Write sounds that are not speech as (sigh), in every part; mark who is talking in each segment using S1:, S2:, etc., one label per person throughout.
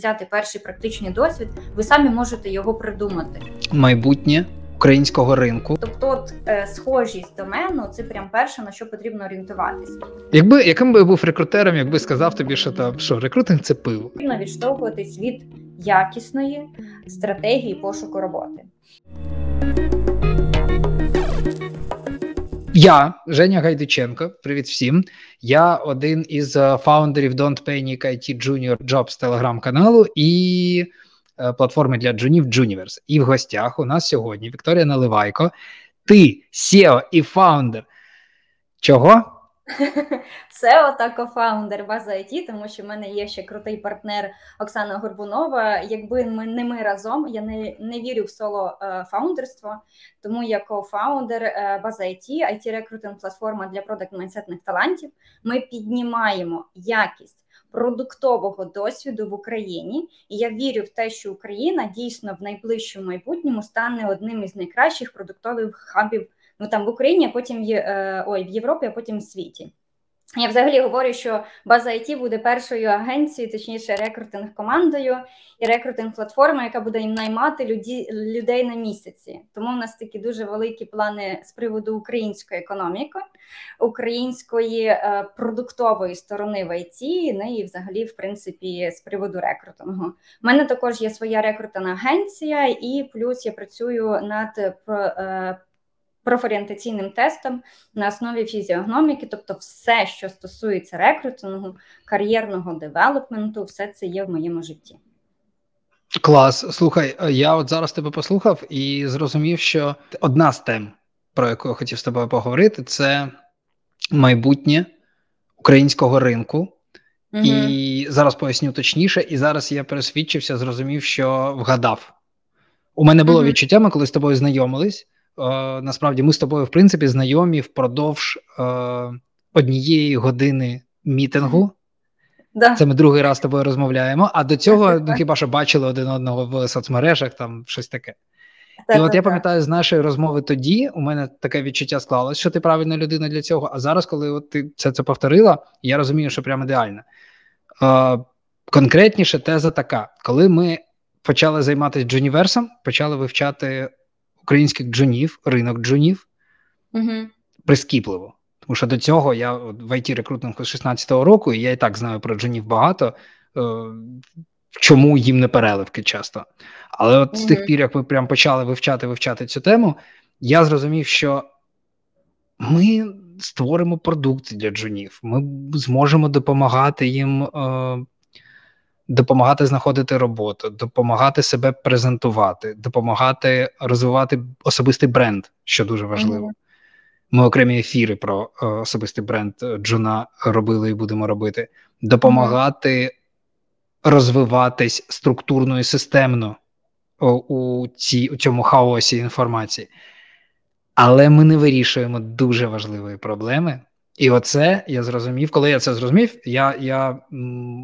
S1: взяти перший практичний досвід, ви самі можете його придумати.
S2: Майбутнє українського ринку.
S1: Тобто, от, е, схожість домену це прям перше на що потрібно орієнтуватися.
S2: Якби яким би я був рекрутером, якби сказав тобі, що там що рекрутинг це пиво.
S1: Потрібно відштовхуватись від якісної стратегії пошуку роботи.
S2: Я Женя Гайдученко. Привіт всім. Я один із е, фаундерів Don't Panic IT Junior Jobs телеграм-каналу і е, платформи для джунів Juniverse. І в гостях у нас сьогодні Вікторія Наливайко. Ти SEO і фаундер. Чого? (laughs)
S1: SEO та кофаундер база IT, тому що в мене є ще крутий партнер Оксана Горбунова. Якби ми не ми разом, я не не вірю в соло е, фаундерство, тому я кофаундер база IT, it рекрутинг платформа для продакт майнсетних талантів. Ми піднімаємо якість. Продуктового досвіду в Україні, і я вірю в те, що Україна дійсно в найближчому майбутньому стане одним із найкращих продуктових хабів ну там в Україні, а потім е, ой, в Європі, а потім в світі. Я взагалі говорю, що база IT буде першою агенцією, точніше, рекрутинг командою і рекрутинг платформою, яка буде їм наймати люді, людей на місяці. Тому в нас такі дуже великі плани з приводу української економіки, української е, продуктової сторони в IT, ну і взагалі, в принципі, з приводу рекрутингу. У мене також є своя рекрутинг агенція, і плюс я працюю над е, профорієнтаційним тестом на основі фізіогноміки, тобто все, що стосується рекрутингу, кар'єрного девелопменту, все це є в моєму житті.
S2: Клас. Слухай, я от зараз тебе послухав і зрозумів, що одна з тем, про яку я хотів з тобою поговорити, це майбутнє українського ринку. Угу. І зараз поясню точніше, і зараз я пересвідчився, зрозумів, що вгадав. У мене було угу. відчуття, ми коли з тобою знайомились, насправді ми з тобою, в принципі, знайомі впродовж е, однієї години мітингу. Да. Це ми другий раз з тобою розмовляємо. А до цього ну, хіба що бачили один одного в соцмережах, там щось таке. Так, і от так, я пам'ятаю з нашої розмови тоді, у мене таке відчуття склалось, що ти правильна людина для цього. А зараз, коли от ти це це повторила, я розумію, що прямо ідеально. Е, Конкретніше теза така: коли ми почали займатися джуніверсом, почали вивчати українських джунів, ринок джунів угу. прискіпливо. Тому що до цього я в it рекрутингу з 16-го року, і я і так знаю про джунів багато, е, чому їм не переливки часто. Але от угу. з тих пір, як ми прям почали вивчати вивчати цю тему, я зрозумів, що ми створимо продукт для джунів, ми зможемо допомагати їм. Е, допомагати знаходити роботу, допомагати себе презентувати, допомагати розвивати особистий бренд, що дуже важливо. Ми окремі ефіри про е, особистий бренд Джуна робили і будемо робити, допомагати розвиватись структурно і системно у, ці, у цьому хаосі інформації. Але ми не вирішуємо дуже важливої проблеми, і оце я зрозумів, коли я це зрозумів, я я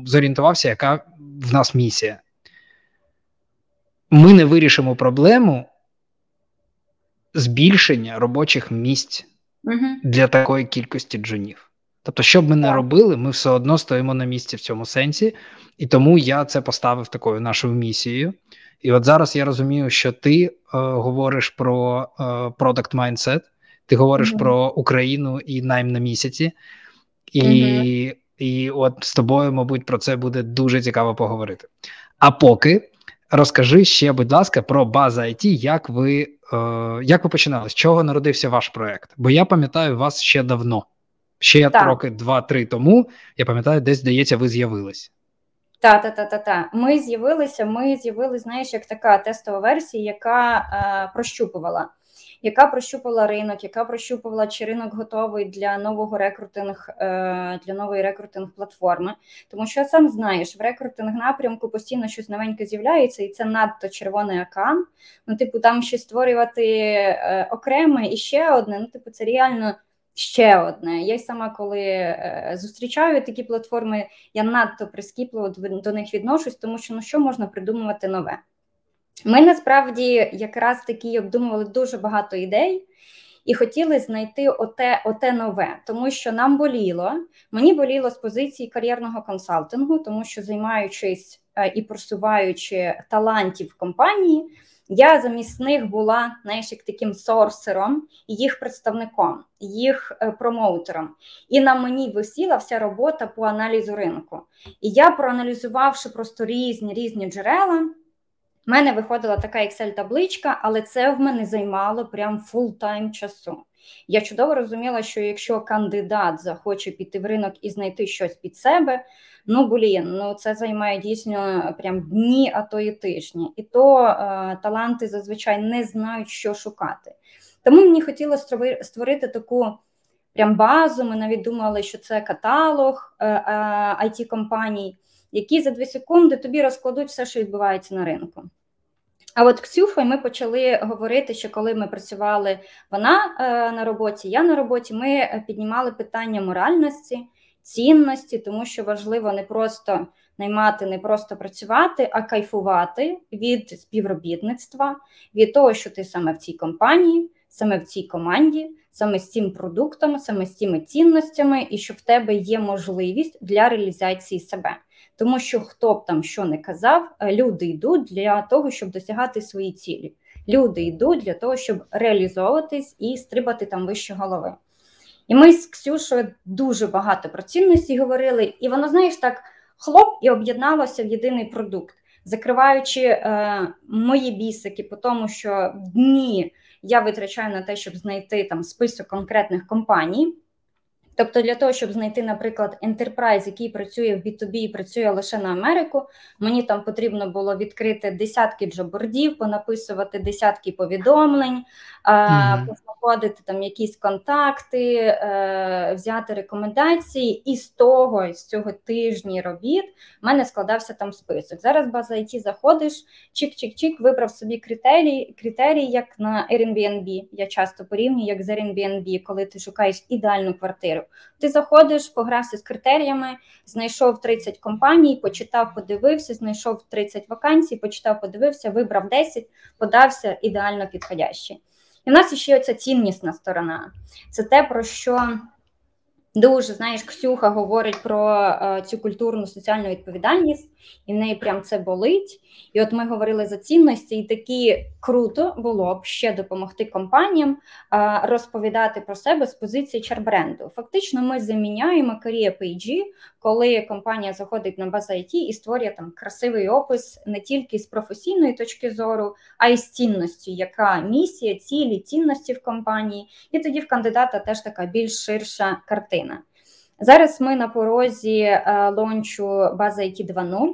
S2: зорієнтувався, яка в нас місія. Ми не вирішимо проблему збільшення робочих місць угу. для такої кількості джунів. Тобто, що б ми не робили, ми все одно стоїмо на місці в цьому сенсі, і тому я це поставив такою нашою місією. І от зараз я розумію, що ти е, говориш про е, product mindset, ти говориш mm-hmm. про Україну і найм на місяці, і mm-hmm. і от з тобою, мабуть, про це буде дуже цікаво поговорити. А поки розкажи ще, будь ласка, про база IT, як ви е, як ви починали? З чого народився ваш проект? Бо я пам'ятаю вас ще давно, ще так. роки два-три тому. Я пам'ятаю, десь здається, ви з'явились.
S1: Та, та, та, та, та. Ми з'явилися. Ми з'явилися, знаєш, як така тестова версія, яка е, прощупувала яка прощупала ринок, яка прощупувала, чи ринок готовий для нового рекрутинг е, для нової рекрутинг платформи. Тому що сам знаєш, в рекрутинг напрямку постійно щось новеньке з'являється, і це надто червоний акан. Ну, типу, там ще створювати е, окреме і ще одне. Ну, типу, це реально. Ще одне. Я й сама, коли е, зустрічаю такі платформи, я надто прискіпливо до них відношусь, тому що ну що можна придумувати нове. Ми насправді якраз таки обдумували дуже багато ідей і хотіли знайти оте, оте нове, тому що нам боліло. Мені боліло з позиції кар'єрного консалтингу, тому що займаючись і просуваючи талантів компанії, я замість них була знаєш, як таким сорсером, їх представником, їх е, промоутером. І на мені висіла вся робота по аналізу ринку. І я, проаналізувавши просто різні різні джерела, в мене виходила така Excel-табличка, але це в мене займало прям full-time часу. Я чудово розуміла, що якщо кандидат захоче піти в ринок і знайти щось під себе, ну блін, ну це займає дійсно прям дні, а то і тижні. І то е, таланти зазвичай не знають, що шукати. Тому мені хотілося створити таку прям базу. Ми навіть думали, що це каталог е, е, it компаній які за дві секунди тобі розкладуть все, що відбувається на ринку. А от Ксюхою ми почали говорити, що коли ми працювали вона е, на роботі, я на роботі, ми е, піднімали питання моральності, цінності, тому що важливо не просто наймати, не просто працювати, а кайфувати від співробітництва, від того, що ти саме в цій компанії, саме в цій команді, саме з цим продуктом, саме з цими цінностями, і що в тебе є можливість для реалізації себе. Тому що хто б там що не казав, е, люди йдуть для того, щоб досягати свої цілі. Люди йдуть для того, щоб реалізовуватись і стрибати там вище голови. І ми з Ксюшою дуже багато про цінності говорили, і воно, знаєш, так хлоп і об'єдналося в єдиний продукт, закриваючи е, мої бісики, по тому, що дні я витрачаю на те, щоб знайти там список конкретних компаній. Тобто, для того, щоб знайти, наприклад, enterprise, який працює в B2B і працює лише на Америку, мені там потрібно було відкрити десятки джобордів, понаписувати десятки повідомлень, mm-hmm. знаходити там якісь контакти, е, взяти рекомендації, і з того, з цього тижні робіт, в мене складався там список. Зараз база IT заходиш, чик-чик-чик, вибрав собі критерії, критерії, як на Airbnb. Я часто порівнюю, як з Airbnb, коли ти шукаєш ідеальну квартиру. Ти заходиш, погрався з критеріями, знайшов 30 компаній, почитав, подивився, знайшов 30 вакансій, почитав, подивився, вибрав 10, подався ідеально підходящий. І в нас ще ця ціннісна сторона. Це те, про що дуже знаєш, Ксюха говорить про е, цю культурну соціальну відповідальність, і в неї прям це болить. І от ми говорили за цінності, і такі круто було б ще допомогти компаніям е, розповідати про себе з позиції чарбренду. Фактично, ми заміняємо Career Page, коли компанія заходить на базу IT і створює там красивий опис не тільки з професійної точки зору, а й з цінності, яка місія, цілі, цінності в компанії. І тоді в кандидата теж така більш ширша картина. Зараз ми на порозі е, лончу база IT 2.0.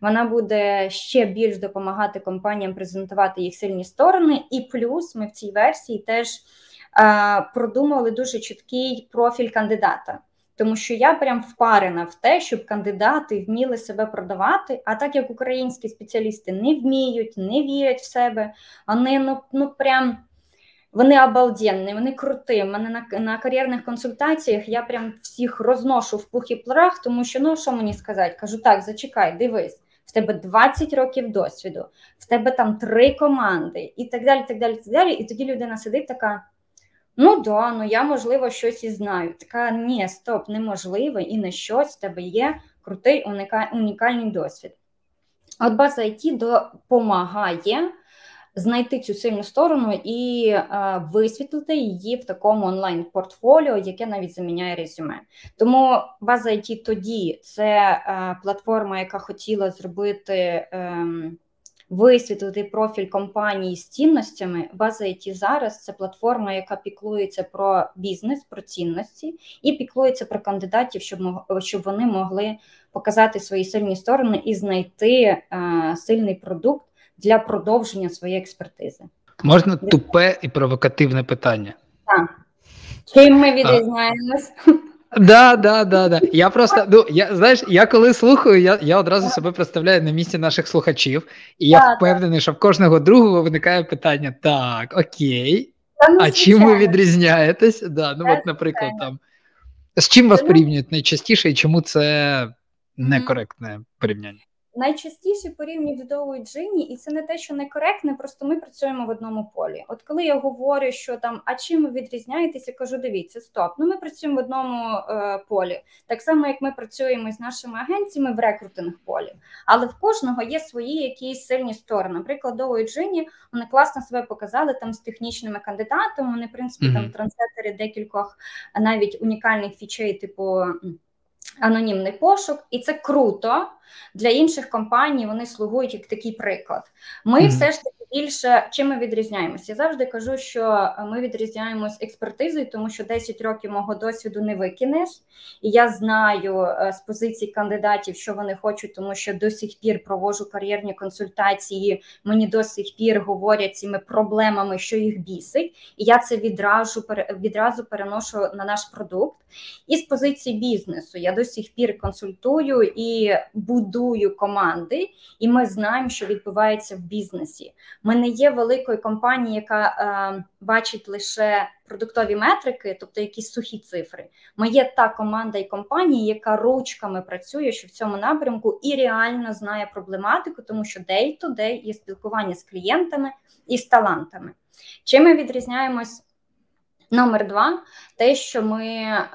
S1: Вона буде ще більш допомагати компаніям презентувати їх сильні сторони, і плюс ми в цій версії теж е, продумали дуже чіткий профіль кандидата. Тому що я прям впарена в те, щоб кандидати вміли себе продавати. А так як українські спеціалісти не вміють, не вірять в себе, вони ну ну прям вони обалденні, вони круті. Мене на на кар'єрних консультаціях я прям всіх розношу в пух і пларах, тому що ну що мені сказати? Кажу, так, зачекай, дивись, в тебе 20 років досвіду, в тебе там три команди, і так далі. так далі, так далі. І тоді людина сидить така. Ну да, ну я, можливо, щось і знаю. Така ні, стоп, неможливо, і не щось в тебе є крутий унікальний досвід. От база IT допомагає знайти цю сильну сторону і е, висвітлити її в такому онлайн-портфоліо, яке навіть заміняє резюме. Тому база IT тоді це е, платформа, яка хотіла зробити. Е, Висвітлити профіль компанії з цінностями. База IT зараз це платформа, яка піклується про бізнес, про цінності, і піклується про кандидатів, щоб щоб вони могли показати свої сильні сторони і знайти е, сильний продукт, для продовження своєї експертизи.
S2: Можна тупе і провокативне питання?
S1: Так. Чим ми відрізняємось?
S2: Да, да, да, да. Я просто ну я знаєш, я коли слухаю, я я одразу себе представляю на місці наших слухачів, і я да, впевнений, що в кожного другого виникає питання: так, окей, ну, а чим ви відрізняєтесь? Да, Ну, от, наприклад, там з чим вас порівнюють найчастіше і чому це некоректне порівняння?
S1: Найчастіше порівнюють з Доу Джині, і це не те, що некоректне, просто ми працюємо в одному полі. От коли я говорю, що там, а чим ви відрізняєтеся, кажу, дивіться, стоп. Ну ми працюємо в одному е, полі, так само як ми працюємо з нашими агенціями в рекрутинг полі. Але в кожного є свої якісь сильні сторони. Наприклад, Доу Джині вони класно себе показали там з технічними кандидатами. Вони в принципі mm-hmm. там трансетери декількох навіть унікальних фічей, типу анонімний пошук, і це круто для інших компаній. Вони слугують як такий приклад. Ми mm-hmm. все ж таки більше чим ми відрізняємося. Я завжди кажу, що ми відрізняємось експертизою, тому що 10 років мого досвіду не викинеш, і я знаю е, з позицій кандидатів, що вони хочуть, тому що до сих пір провожу кар'єрні консультації. Мені до сих пір говорять цими проблемами, що їх бісить, і я це відразу відразу переношу на наш продукт. І з позиції бізнесу я до сих пір консультую і будую команди, і ми знаємо, що відбувається в бізнесі. Ми не є великою компанією, яка е, бачить лише продуктові метрики, тобто якісь сухі цифри. Ми є та команда і компанія, яка ручками працює, що в цьому напрямку і реально знає проблематику, тому що day-to-day є спілкування з клієнтами і з талантами. Чим ми відрізняємось? Номер два, те, що ми е,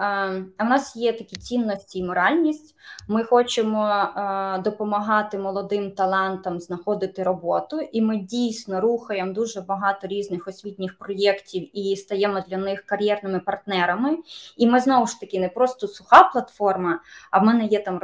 S1: а в нас є такі цінності і моральність. Ми хочемо е, допомагати молодим талантам знаходити роботу, і ми дійсно рухаємо дуже багато різних освітніх проєктів і стаємо для них кар'єрними партнерами. І ми знову ж таки не просто суха платформа, а в мене є там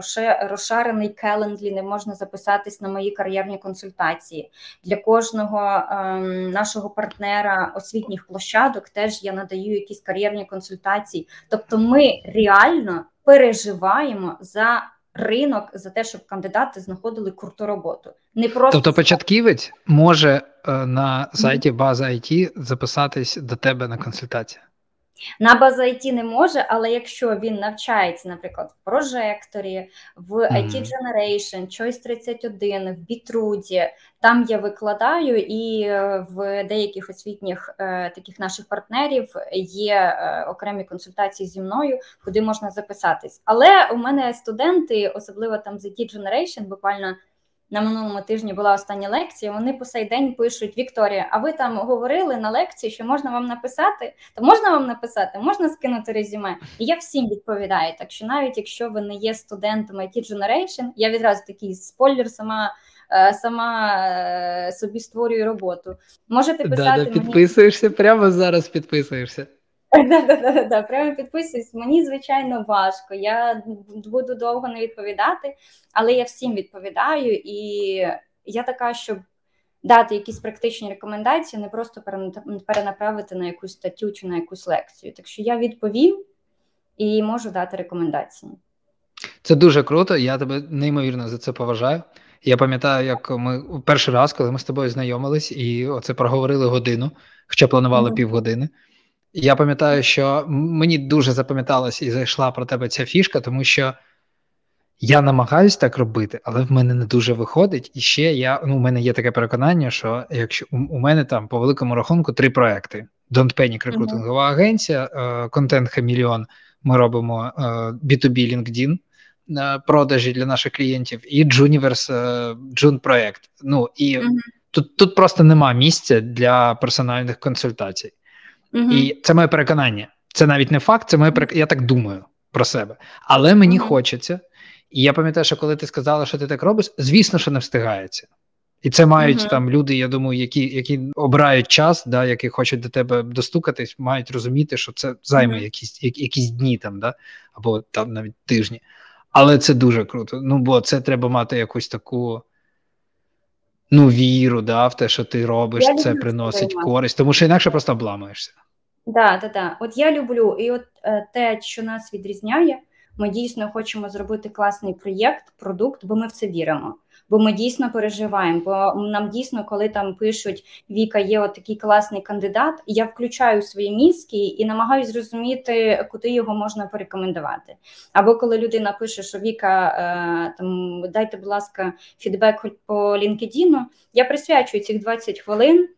S1: розшарений календлі, не можна записатись на мої кар'єрні консультації. Для кожного ем, нашого партнера освітніх площадок теж я надаю даю якісь кар'єрні консультації. Тобто, ми реально переживаємо за ринок за те, щоб кандидати знаходили круту роботу.
S2: Не просто тобто початківець може е, на сайті база IT записатись до тебе на консультацію.
S1: На базу IT не може, але якщо він навчається, наприклад, в прожекторі, в IT Generation, Choice 31, в Бітруді, там я викладаю, і е, в деяких освітніх е, таких наших партнерів є е, окремі консультації зі мною, куди можна записатись. Але у мене студенти, особливо там з IT Generation, буквально на минулому тижні була остання лекція. Вони по сей день пишуть: Вікторія, а ви там говорили на лекції, що можна вам написати? То можна вам написати, можна скинути резюме. І я всім відповідаю. Так що навіть якщо ви не є студентом IT Generation, я відразу такий спойлер сама. Е, сама е, собі створюю роботу. Можете писати. Да,
S2: да, Підписуєшся прямо зараз. Підписуєшся.
S1: Да, Прямо підписуюсь. Мені звичайно важко. Я буду довго не відповідати, але я всім відповідаю, і я така, щоб дати якісь практичні рекомендації, не просто перенаправити на якусь статтю чи на якусь лекцію. Так що я відповім і можу дати рекомендації.
S2: Це дуже круто. Я тебе неймовірно за це поважаю. Я пам'ятаю, як ми перший раз, коли ми з тобою знайомились, і оце проговорили годину, хоча планували mm-hmm. півгодини. Я пам'ятаю, що мені дуже запам'яталась і зайшла про тебе ця фішка, тому що я намагаюсь так робити, але в мене не дуже виходить. І ще я ну, у мене є таке переконання, що якщо у, у мене там по великому рахунку три проекти: Don't Panic рекрутингова uh-huh. агенція, контент Хамільйон. Ми робимо B2B LinkedIn е, продажі для наших клієнтів, і Juniverse June проект. Ну і uh-huh. тут тут просто нема місця для персональних консультацій. Угу. І це моє переконання. Це навіть не факт, це моє перек... я так думаю про себе. Але мені угу. хочеться. І я пам'ятаю, що коли ти сказала, що ти так робиш, звісно, що не встигається. І це мають uh-huh. там люди, я думаю, які які обирають час, да, які хочуть до тебе достукатись, мають розуміти, що це займе uh-huh. якісь я, якісь дні там, да, або там навіть тижні. Але це дуже круто. Ну, бо це треба мати якусь таку ну, віру, да, в те, що ти робиш, я це приносить користь, тому що інакше просто обламуєшся.
S1: Да, да, да. От я люблю, і от е, те, що нас відрізняє, ми дійсно хочемо зробити класний проєкт, продукт, бо ми в це віримо бо ми дійсно переживаємо. Бо нам дійсно, коли там пишуть Віка, є от такий класний кандидат, я включаю свої мізки і намагаюся зрозуміти, куди його можна порекомендувати. Або коли людина пише, що Віка е, там дайте, будь ласка, фідбек по LinkedIn, я присвячую цих 20 хвилин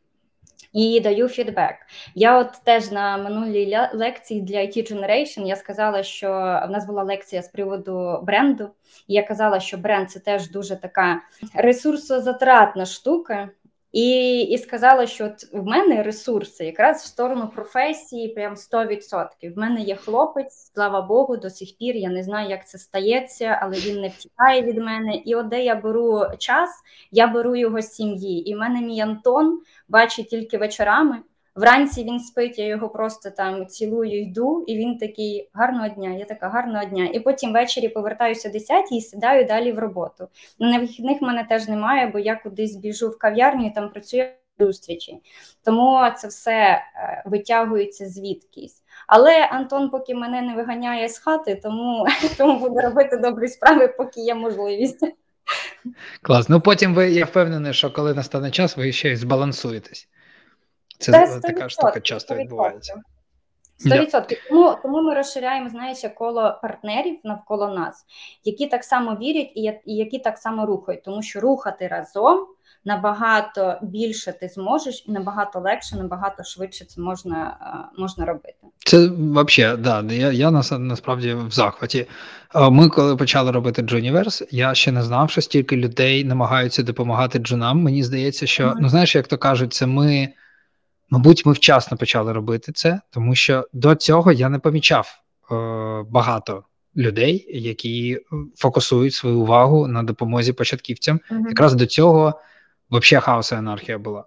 S1: і даю фідбек. Я от теж на минулій лекції для IT Generation я сказала, що в нас була лекція з приводу бренду. і Я казала, що бренд це теж дуже така ресурсозатратна штука. І і сказала, що от в мене ресурси якраз в сторону професії, прям 100%. В мене є хлопець, слава Богу, до сих пір. Я не знаю, як це стається, але він не втікає від мене. І от де я беру час, я беру його з сім'ї. І в мене мій Антон бачить тільки вечорами. Вранці він спить, я його просто там цілую, йду, і він такий гарного дня. Я така гарного дня. І потім ввечері повертаюся 10 і сідаю далі в роботу. На вихідних мене теж немає, бо я кудись біжу в кав'ярню і там працюю зустрічі. Тому це все е, витягується звідкись. Але Антон поки мене не виганяє з хати, тому (laughs) тому буду робити добрі справи, поки є можливість.
S2: Клас. Ну потім ви я впевнений, що коли настане час, ви ще й збалансуєтесь. Це
S1: Та,
S2: така штука часто відбувається.
S1: 100%. Тому тому ми розширяємо, знаєш, коло партнерів навколо нас, які так само вірять і які так само рухають, тому що рухати разом набагато більше ти зможеш, і набагато легше, набагато швидше це можна можна робити.
S2: Це взагалі, да, я я насправді в захваті. Ми, коли почали робити Джуніверс, я ще не знав, що стільки людей намагаються допомагати джунам. Мені здається, що mm-hmm. ну знаєш, як то кажуть, це ми. Мабуть, ми вчасно почали робити це, тому що до цього я не помічав е, багато людей, які фокусують свою увагу на допомозі початківцям. Mm-hmm. Якраз до цього взагалі хаос і анархія була.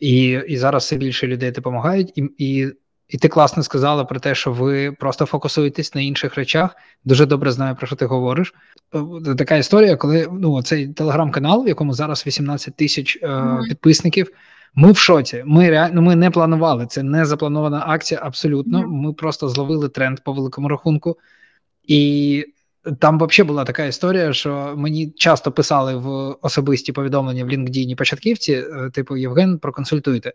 S2: І і зараз все більше людей допомагають, і і, і ти класно сказала про те, що ви просто фокусуєтесь на інших речах. Дуже добре знаю, про що ти говориш. Е, така історія, коли ну цей телеграм-канал, в якому зараз 18 тисяч е, mm-hmm. підписників. Ми в шоці. Ми реально ми не планували. Це не запланована акція. Абсолютно. Ми просто зловили тренд по великому рахунку, і там взагалі була така історія, що мені часто писали в особисті повідомлення в LinkedIn початківці, е, типу Євген, проконсультуйте.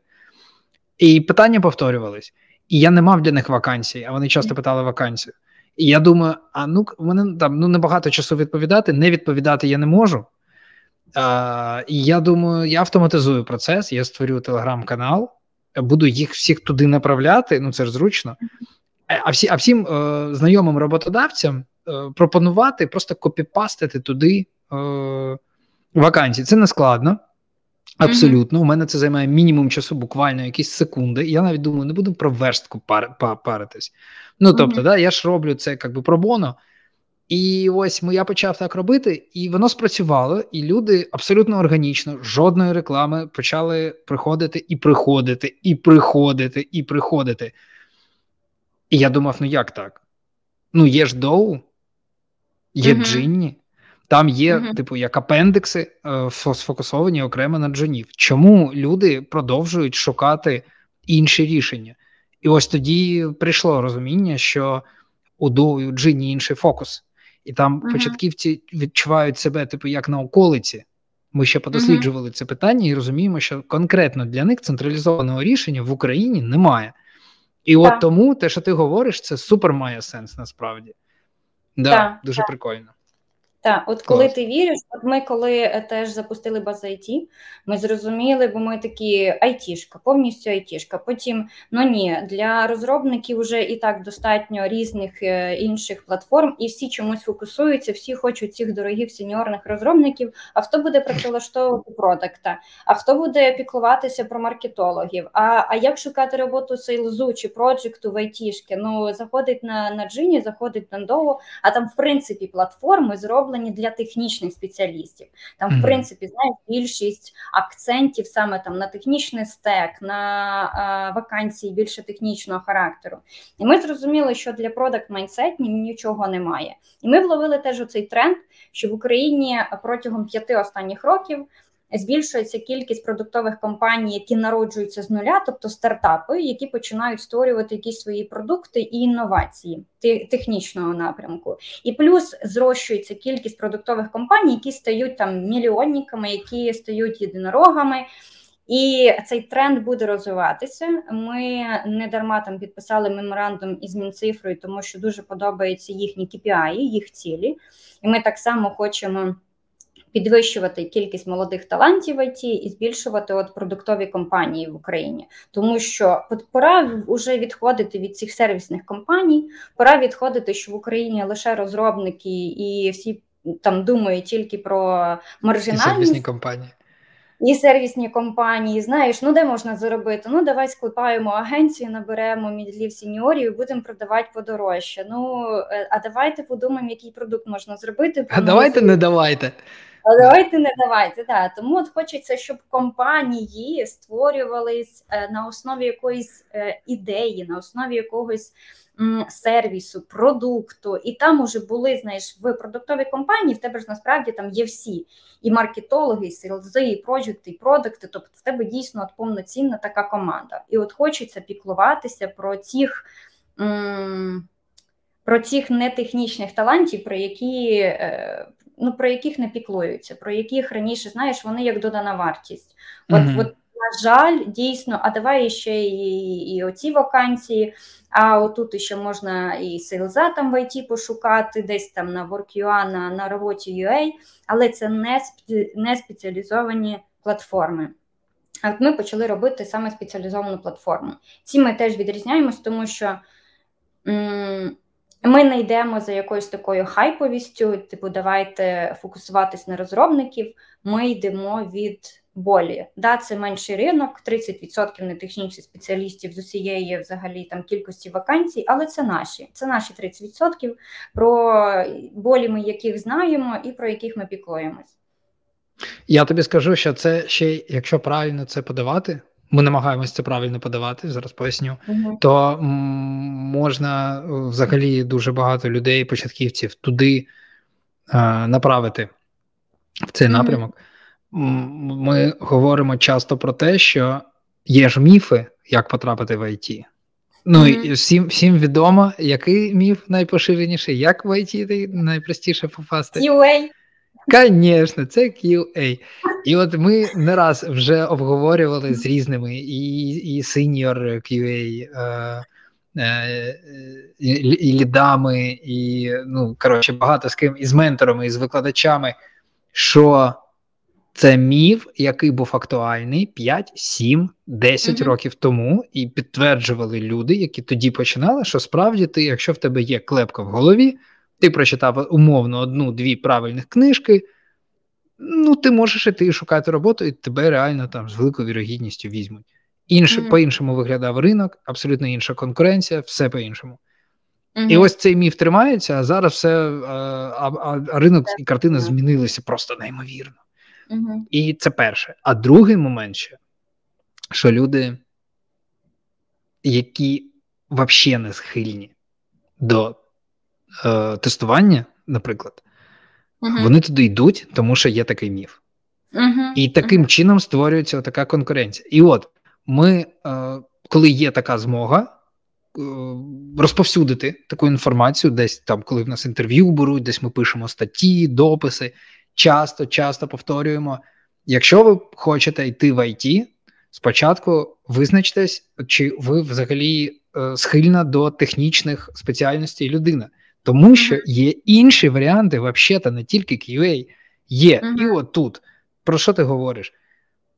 S2: І питання повторювались. І я не мав для них вакансій, а вони часто питали вакансію. І я думаю, а ну в мене там ну небагато часу відповідати, не відповідати я не можу. А, І я думаю, я автоматизую процес, я створю телеграм-канал, буду їх всіх туди направляти. Ну це ж зручно. А всі, а всім е, знайомим роботодавцям е, пропонувати просто копіпастити туди е, вакансії. Це не складно. Абсолютно, mm-hmm. у мене це займає мінімум часу, буквально якісь секунди. Я навіть думаю, не буду про верстку пар, пар, паритись. Ну тобто, mm-hmm. да, я ж роблю це як би пробоно. І ось я почав так робити, і воно спрацювало, і люди абсолютно органічно, жодної реклами почали приходити і приходити, і приходити, і приходити. І я думав: ну як так? Ну, є ж доу, є uh-huh. джинні, там є, uh-huh. типу, як апендикси, е, сфокусовані окремо на джинів. Чому люди продовжують шукати інші рішення? І ось тоді прийшло розуміння, що у доу і у джині інший фокус. І там uh-huh. початківці відчувають себе, типу, як на околиці. Ми ще подосліджували uh-huh. це питання і розуміємо, що конкретно для них централізованого рішення в Україні немає. І от тому те, що ти говориш, це супер має сенс насправді. Да, так, Дуже так. прикольно.
S1: Так, от коли Клас. ти віриш, от ми коли е, теж запустили базу IT, ми зрозуміли, бо ми такі айтішка, повністю айтішка. Потім ну ні, для розробників вже і так достатньо різних е, інших платформ, і всі чомусь фокусуються, всі хочуть цих дорогих сеньорних розробників. А хто буде працевлаштовувати продакта? А хто буде піклуватися про маркетологів? А а як шукати роботу сейлзу чи проджекту в айтішки? Ну заходить на на джині, заходить на довго, а там в принципі платформи зроблені зроблені для технічних спеціалістів. Там, в принципі, знаєш, більшість акцентів саме там на технічний стек, на е, вакансії більше технічного характеру. І ми зрозуміли, що для продакт майнсет нічого немає. І ми вловили теж оцей тренд, що в Україні протягом п'яти останніх років збільшується кількість продуктових компаній, які народжуються з нуля, тобто стартапи, які починають створювати якісь свої продукти і інновації технічного напрямку. І плюс зрощується кількість продуктових компаній, які стають там мільйонниками, які стають єдинорогами. І цей тренд буде розвиватися. Ми не дарма там підписали меморандум із Мінцифрою, тому що дуже подобаються їхні KPI, їх цілі, і ми так само хочемо підвищувати кількість молодих талантів в ІТ і збільшувати от продуктові компанії в Україні, тому що пора вже відходити від цих сервісних компаній, пора відходити, що в Україні лише розробники і всі там думають тільки про маржинальність. І сервісні
S2: компанії.
S1: І сервісні компанії, знаєш, ну де можна заробити? Ну давай склепаємо агенцію, наберемо мідлів сеньорів і будемо продавати подорожче. Ну е, а давайте подумаємо, який продукт можна зробити.
S2: А давайте не давайте.
S1: А давайте не давайте. Да. Тому от хочеться, щоб компанії створювались е, на основі якоїсь е, ідеї, на основі якогось сервісу, продукту, і там уже були, знаєш, в продуктовій компанії в тебе ж насправді там є всі і маркетологи, і селзи, і проджекти, і продукти. Тобто в тебе дійсно от повноцінна така команда. І от хочеться піклуватися про цих. Про цих нетехнічних талантів, про які е, ну про яких не піклуються, про яких раніше знаєш, вони як додана вартість. От, mm-hmm. от на жаль, дійсно, а давай ще і і оці вакансії. А отут ще можна і сейлза там в IT пошукати, десь там на WorkUA, на на роботі UA, але це не не спеціалізовані платформи. А от ми почали робити саме спеціалізовану платформу. Ці ми теж відрізняємось, тому що м- ми не йдемо за якоюсь такою хайповістю, типу, давайте фокусуватись на розробників. Ми йдемо від болі. Да, Це менший ринок, 30% нетехнічних спеціалістів з усієї взагалі там кількості вакансій, але це наші. Це наші 30%, про болі ми яких знаємо і про яких ми піклуємось.
S2: Я тобі скажу, що це ще, якщо правильно це подавати, ми намагаємося це правильно подавати, зараз поясню, угу. то можна взагалі дуже багато людей, початківців, туди е- направити в цей угу. напрямок ми говоримо часто про те, що є ж міфи, як потрапити в ІТ. Ну mm-hmm. і всім всім відомо, який міф найпоширеніший, як в ІТ найпростіше попасти.
S1: QA.
S2: Звісно, це QA. І от ми не раз вже обговорювали з різними і і senior QA, е, е, і, і лідами, і ну, коротше, багато з ким, і з менторами, і з викладачами, що це міф, який був актуальний 5, 7, 10 mm-hmm. років тому, і підтверджували люди, які тоді починали, що справді ти, якщо в тебе є клепка в голові, ти прочитав умовно одну-дві правильних книжки, ну ти можеш іти шукати роботу, і тебе реально там з великою вірогідністю візьмуть. Інше mm-hmm. по-іншому виглядав ринок, абсолютно інша конкуренція, все по-іншому. Mm-hmm. І ось цей міф тримається, а зараз все а, а, а ринок і картина змінилися просто неймовірно. Угу. І це перше. А другий момент ще, що люди, які взагалі не схильні до е, тестування, наприклад, угу. вони туди йдуть, тому що є такий міф. Угу. І таким чином створюється така конкуренція. І от ми, е, коли є така змога. Е, розповсюдити таку інформацію, десь там, коли в нас інтерв'ю беруть, десь ми пишемо статті, дописи, часто, часто повторюємо: якщо ви хочете йти в IT, спочатку визначтесь, чи ви взагалі е, схильна до технічних спеціальностей людина, тому що є інші варіанти, взагалі, не тільки QA, є. Uh-huh. І от тут про що ти говориш?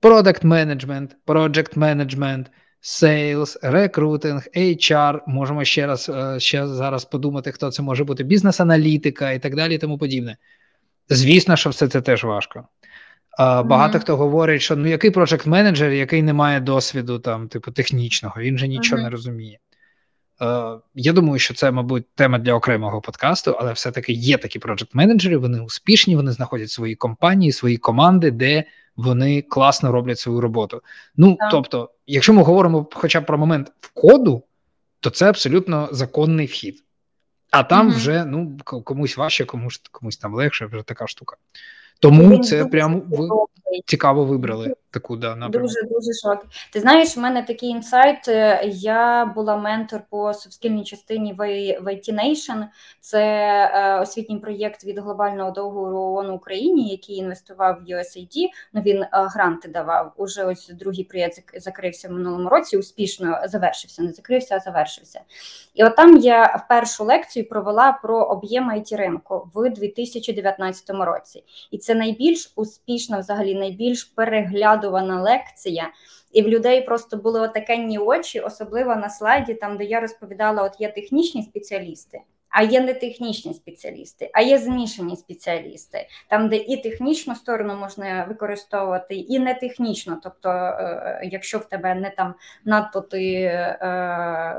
S2: Product management, project management, sales, рекрутинг, HR, можемо ще раз е, ще зараз подумати, хто це може бути, бізнес-аналітика і так далі, і тому подібне. Звісно, що все це теж важко. Багато mm-hmm. хто говорить, що ну який проект менеджер, який не має досвіду там, типу, технічного, він же нічого mm-hmm. не розуміє. Е, Я думаю, що це, мабуть, тема для окремого подкасту, але все-таки є такі проект менеджери вони успішні, вони знаходять свої компанії, свої команди, де вони класно роблять свою роботу. Ну, yeah. тобто, якщо ми говоримо хоча б про момент входу, то це абсолютно законний вхід. А там mm-hmm. вже ну комусь важче, комусь комусь там легше, вже така штука. Тому це прямо ви цікаво вибрали таку да, напрямок?
S1: Дуже дуже шок. Ти знаєш, в мене такий інсайт. Е, я була ментор по совскільній частині в IT Nation. Це е, освітній проєкт від глобального договору ООН Україні, який інвестував в USAID. Ну він е, гранти давав. Уже ось другий проєкт закрився в минулому році. Успішно завершився. Не закрився, а завершився. І от там я першу лекцію провела про об'єм it ринку в 2019 році, і це найбільш успішна, взагалі найбільш переглядувана лекція. І в людей просто були отакенні очі, особливо на слайді, там де я розповідала: от є технічні спеціалісти. А є не технічні спеціалісти, а є змішані спеціалісти, там, де і технічну сторону можна використовувати, і не технічно. Тобто, е, якщо в тебе не там надто ти е,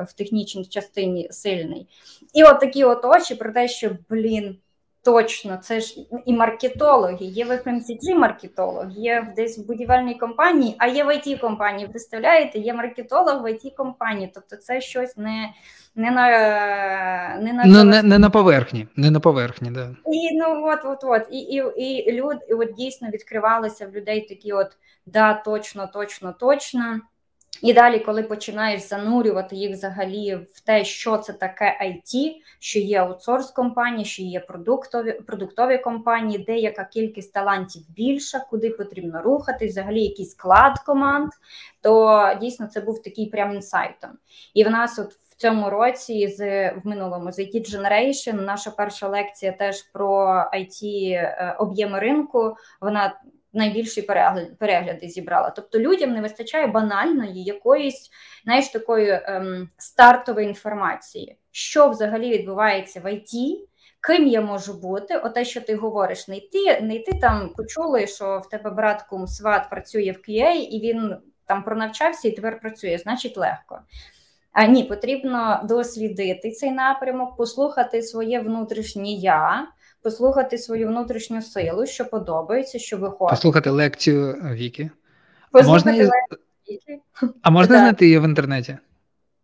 S1: в технічній частині сильний. І от такі от очі про те, що блін. Точно, це ж і маркетологи, є в FMCG маркетолог, є десь в будівельній компанії, а є в it компанії. Представляєте, є маркетолог в it компанії. Тобто це щось не не на
S2: не на ну, не, не на поверхні, не на поверхні, да.
S1: І ну от, от, от. І і, і люд, і от дійсно відкривалися в людей такі: от да, точно, точно, точно. І далі, коли починаєш занурювати їх взагалі в те, що це таке IT, що є аутсорс компанії, що є продуктові продуктові компанії, деяка кількість талантів більша, куди потрібно рухатись, взагалі якийсь склад команд, то дійсно це був такий прям інсайтом. І в нас от в цьому році, з в минулому з IT Generation, наша перша лекція теж про IT е, об'єми ринку. Вона найбільші перегляди зібрала. Тобто людям не вистачає банальної якоїсь знаєш, такої ем, стартової інформації, що взагалі відбувається в ІТ, ким я можу бути. Оте, що ти говориш, не йти, не йти там, почули, що в тебе брат кум сват працює в QA, і він там пронавчався і тепер працює, значить легко. А ні, потрібно дослідити цей напрямок, послухати своє внутрішнє я, послухати свою внутрішню силу, що подобається, що виходить.
S2: Послухати лекцію Віки.
S1: Послухати можна... лекцію Віки.
S2: А можна знайти її в інтернеті?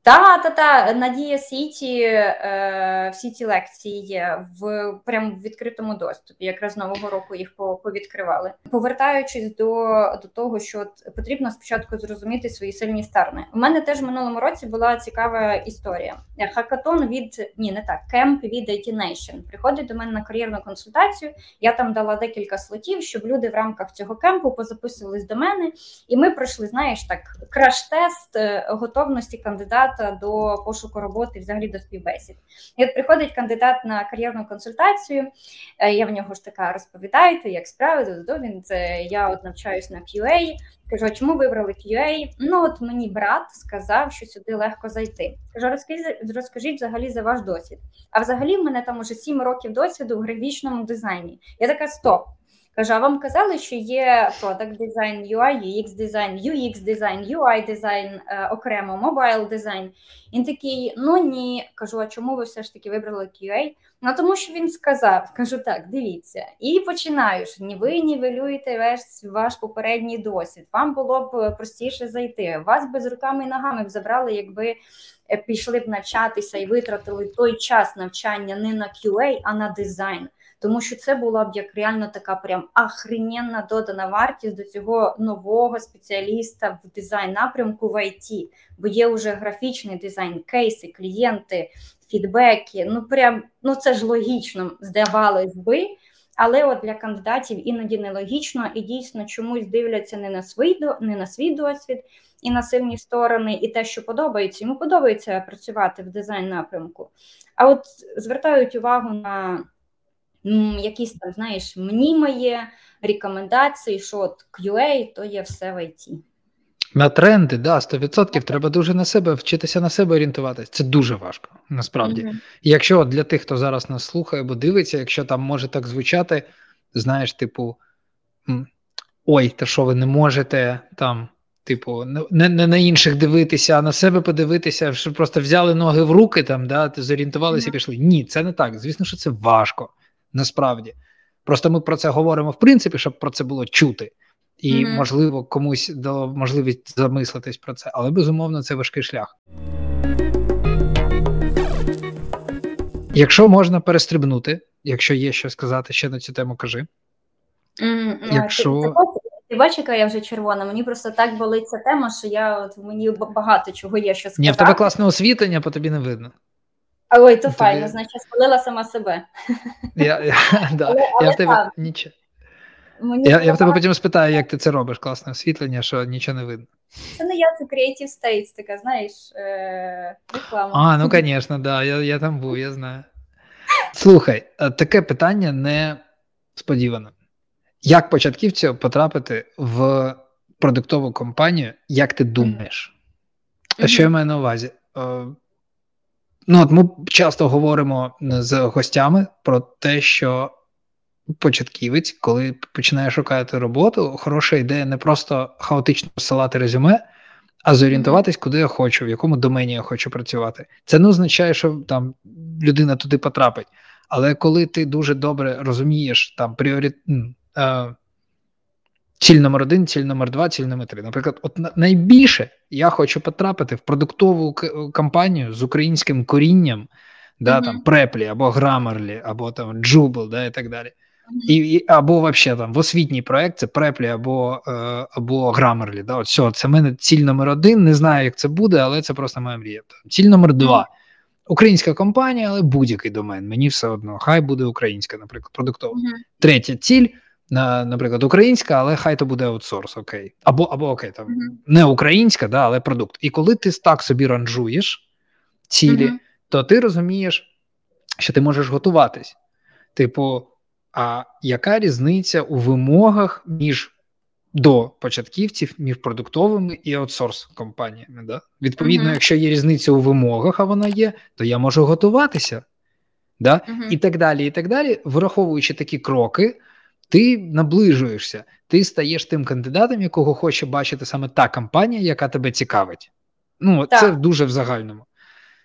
S1: Та, та, та, Надія Сіті, е, всі ці лекції є в прям в відкритому доступі. Якраз нового року їх повідкривали. Повертаючись до до того, що от потрібно спочатку зрозуміти свої сильні сторони. У мене теж в минулому році була цікава історія. Хакатон від ні, не так кемп від IT Nation приходить до мене на кар'єрну консультацію. Я там дала декілька слотів, щоб люди в рамках цього кемпу позаписувались до мене, і ми пройшли, знаєш, так краш-тест е, готовності кандидата кандидата до пошуку роботи, взагалі до співбесід. І от приходить кандидат на кар'єрну консультацію. Е, я в нього ж така розповідаю, як справи, він це я от навчаюсь на QA. Кажу, чому вибрали QA? Ну от мені брат сказав, що сюди легко зайти. Кажу, розкажіть, розкажіть взагалі за ваш досвід. А взагалі в мене там уже 7 років досвіду в графічному дизайні. Я така стоп. Кажу, а вам казали, що є product design, UI, UX дизайн, UX дизайн, UI дизайн, окремо мобайл дизайн. Він такий: ну ні. Кажу, а чому ви все ж таки вибрали QA? Ну тому що він сказав, (laughs) кажу так, дивіться, і починаєш. Ні ви нівелюєте весь ваш попередній досвід. Вам було б простіше зайти. Вас би з руками і ногами б забрали, якби е, пішли б навчатися і витратили той час навчання не на QA, а на дизайн тому що це була б як реально така прям ахрененна додана вартість до цього нового спеціаліста в дизайн напрямку в IT, бо є вже графічний дизайн, кейси, клієнти, фідбеки. Ну прям ну це ж логічно здавалось би. Але от для кандидатів іноді нелогічно і дійсно чомусь дивляться не на свій не на свій досвід і на сильні сторони, і те, що подобається. Йому подобається працювати в дизайн напрямку. А от звертають увагу на якісь там, знаєш, мнімає рекомендації, що от QA то є все в IT.
S2: На тренди, да, 100%. Треба дуже на себе вчитися на себе орієнтуватися. Це дуже важко, насправді. Mm-hmm. якщо для тих, хто зараз нас слухає або дивиться, якщо там може так звучати, знаєш, типу, ой, та що ви не можете там, типу, не не на інших дивитися, а на себе подивитися, що просто взяли ноги в руки, там, да, зорієнтувалися mm-hmm. і пішли. Ні, це не так. Звісно, що це важко насправді. Просто ми про це говоримо в принципі, щоб про це було чути, і mm-hmm. можливо комусь дало можливість замислитись про це, але безумовно це важкий шлях. Якщо можна перестрибнути, якщо є що сказати ще на цю тему, кажи.
S1: Mm-hmm. Якщо... Ти бачиш, яка я вже червона. Мені просто так болить ця тема, що я от мені багато чого є, що сказати.
S2: Ні, в тебе класне освітлення, по тобі не видно.
S1: Ой, то тобі... файно, значить, спалила сама себе.
S2: Я я, (laughs) да, але, я в тебе нічого. Мені я я в тебе потім спитаю, як ти це робиш, класне освітлення, що нічого не видно.
S1: Це не я, це Creative States, така, знаєш, е- реклама.
S2: А, ну звісно, да, я я там був, я знаю. Слухай, таке питання не сподіване. Як початківцю потрапити в продуктову компанію, як ти думаєш? Mm-hmm. Що я маю на увазі? Ну, от Ми часто говоримо з гостями про те, що початківець, коли починає шукати роботу, хороша ідея не просто хаотично посилати резюме, а зорієнтуватись, куди я хочу, в якому домені я хочу працювати. Це не означає, що там людина туди потрапить. Але коли ти дуже добре розумієш там пріорит... е... ціль номер один, ціль номер два, ціль номер три. Наприклад, от найбільше я хочу потрапити в продуктову компанію з українським корінням, да, mm-hmm. там Преплі або Grammarly, або там Jubel, да, і так далі. І, і Або вообще там в освітній проект це Преплі або е, або Grammarly. Да, от все, Це в мене ціль номер один. Не знаю, як це буде, але це просто моя мрія. Ціль номер два. Українська компанія, але будь-який домен. Мені все одно. Хай буде українська, наприклад, продуктова. Uh-huh. Третя ціль, наприклад, українська, але хай то буде аутсорс, окей. Або або окей, там uh-huh. не українська, да, але продукт. І коли ти так собі ранжуєш цілі, uh-huh. то ти розумієш, що ти можеш готуватись. Типу, а яка різниця у вимогах між до початківців між продуктовими і аутсорс компаніями? Да? Відповідно, uh-huh. якщо є різниця у вимогах, а вона є, то я можу готуватися. Да? Uh-huh. І так далі, і так далі, враховуючи такі кроки, ти наближуєшся, ти стаєш тим кандидатом, якого хоче бачити саме та компанія, яка тебе цікавить. Ну, так. це дуже в загальному.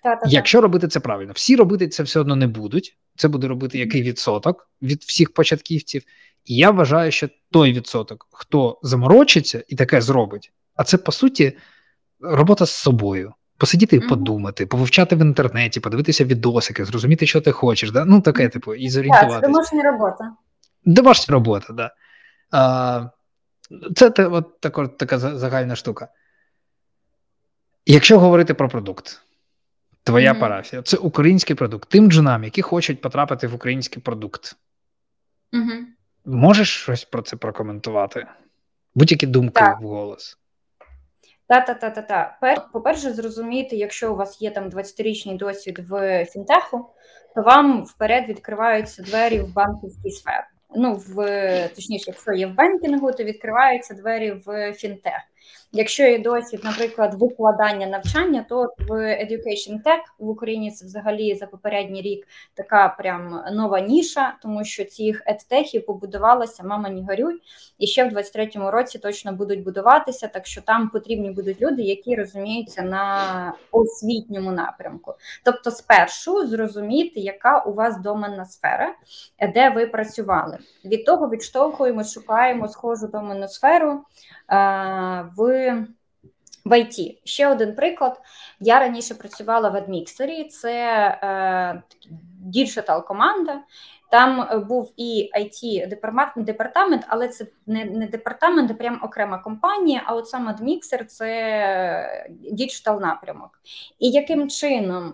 S2: Та-та-та. Якщо робити це правильно, всі робити це все одно не будуть. Це буде робити який відсоток від всіх початківців. І я вважаю, що той відсоток, хто заморочиться і таке зробить, а це по суті робота з собою. Посидіти і mm-hmm. подумати, повивчати в інтернеті, подивитися відосики, зрозуміти, що ти хочеш. Да? Ну, таке, типу, і зорієнтуватися.
S1: Так, Це домашня робота.
S2: Домашня робота, да. А, Це от, так, така загальна штука. Якщо говорити про продукт, Твоя mm-hmm. парафія. Це український продукт. Тим джунам, які хочуть потрапити в український продукт.
S1: Mm-hmm.
S2: Можеш щось про це прокоментувати? Будь-які думки так. в голос.
S1: Та-та-та-та-та. По-перше, зрозуміти, якщо у вас є там 20-річний досвід в фінтеху, то вам вперед відкриваються двері в банківській сфері. Ну, в точніше, якщо є в бенкінгу, то відкриваються двері в фінтех. Якщо є досвід, наприклад, викладання навчання, то в Education Tech в Україні це взагалі за попередній рік така прям нова ніша, тому що цих едтехів побудувалася мама не горюй, і ще в 23-му році точно будуть будуватися, так що там потрібні будуть люди, які розуміються на освітньому напрямку. Тобто, спершу зрозуміти, яка у вас доменна сфера, де ви працювали. Від того відштовхуємо, шукаємо схожу доменну сферу в в IT. Ще один приклад. Я раніше працювала в Admixer і, це е, команда. Там е, був і IT департамент, але це не не департамент, а прям окрема компанія. А от сам Admixer це digital напрямок. І яким чином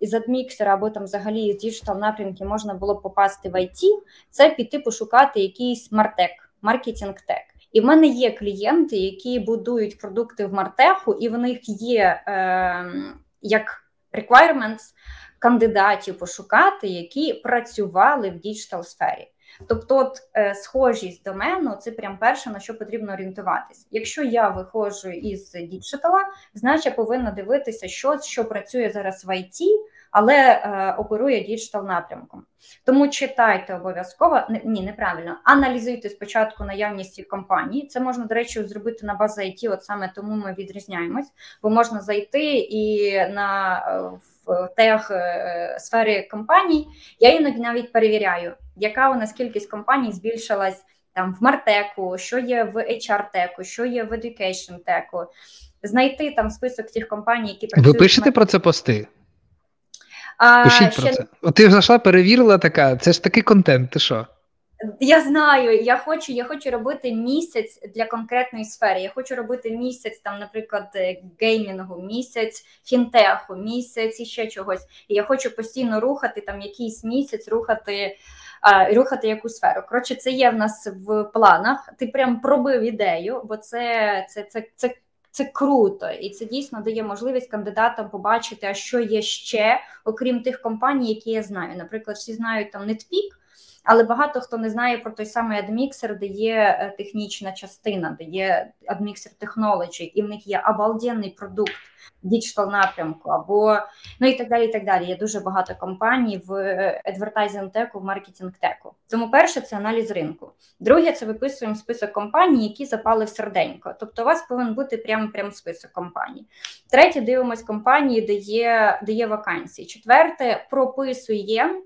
S1: з Admixer а або там взагалі з digital напрямки можна було попасти в IT, це піти пошукати якийсь martech, marketing tech. І в мене є клієнти, які будують продукти в martech у, і в них є е, як requirements кандидатів пошукати, які працювали в digital сфері. Тобто, от е, схожість домену це прям перше на що потрібно орієнтуватись. Якщо я виходжу із digital а, значить я повинна дивитися, що що працює зараз в IT, але е, оперує digital напрямком. Тому читайте обов'язково ні, неправильно аналізуйте спочатку наявність цих компаній. Це можна, до речі, зробити на базі IT, от саме тому ми відрізняємось, бо можна зайти і на е, в tech е, сфері компаній. Я іноді навіть перевіряю, яка у нас кількість компаній збільшилась там в martech у, що є в HR-tech у, що є в Education tech у. Знайти там список цих компаній, які
S2: працюють. Ви пишете про це пости? А, Пишіть ще... про це. От ти зайшла, перевірила така, це ж такий контент, ти що?
S1: Я знаю, я хочу я хочу робити місяць для конкретної сфери. Я хочу робити місяць, там, наприклад, е, геймінгу, місяць фінтеху, місяць і ще чогось. І я хочу постійно рухати там якийсь місяць, рухати а, рухати яку сферу. Коротше, це є в нас в планах. Ти прям пробив ідею, бо це, це, це, це. Це круто, і це дійсно дає можливість кандидатам побачити, а що є ще, окрім тих компаній, які я знаю. Наприклад, всі знають там NetPeak, але багато хто не знає про той самий Admixer, де є е, технічна частина, де є Admixer Technology, і в них є обалденний продукт digital напрямку, або ну і так далі. і так далі. Є дуже багато компаній в advertising tech у, в marketing tech у. Тому перше це аналіз ринку. Друге, це виписуємо список компаній, які запали в серденько. Тобто, у вас повинен бути прям прям список компаній. Третє, дивимось компанії, де є, де є вакансії. Четверте, прописуємо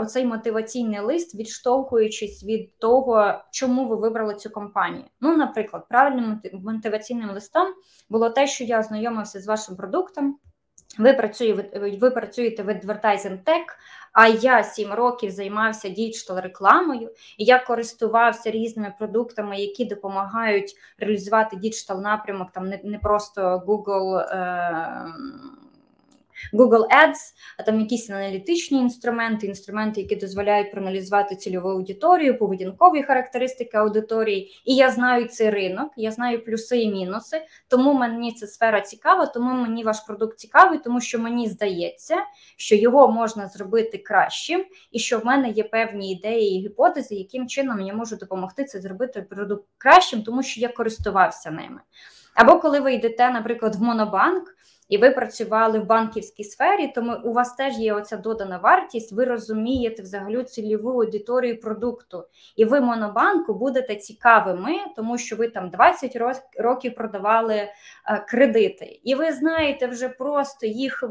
S1: оцей мотиваційний лист, відштовхуючись від того, чому ви вибрали цю компанію. Ну, наприклад, правильним мотиваційним листом було те, що я ознайомився з вашим продуктом. Ви працюєте, ви працюєте в Advertising Tech, а я сім років займався digital рекламою, і я користувався різними продуктами, які допомагають реалізувати digital напрямок, там не не просто Google. Е- Google Ads, а там якісь аналітичні інструменти, інструменти, які дозволяють проаналізувати цільову аудиторію, поведінкові характеристики аудиторії. І я знаю цей ринок, я знаю плюси і мінуси. Тому мені ця сфера цікава, тому мені ваш продукт цікавий, тому що мені здається, що його можна зробити кращим, і що в мене є певні ідеї і гіпотези, яким чином я можу допомогти це зробити продукт кращим, тому що я користувався ними. Або коли ви йдете, наприклад, в Монобанк і ви працювали в банківській сфері, тому у вас теж є оця додана вартість, ви розумієте взагалі цільову аудиторію продукту, і ви монобанку будете цікавими, тому що ви там 20 років продавали е, кредити, і ви знаєте вже просто їх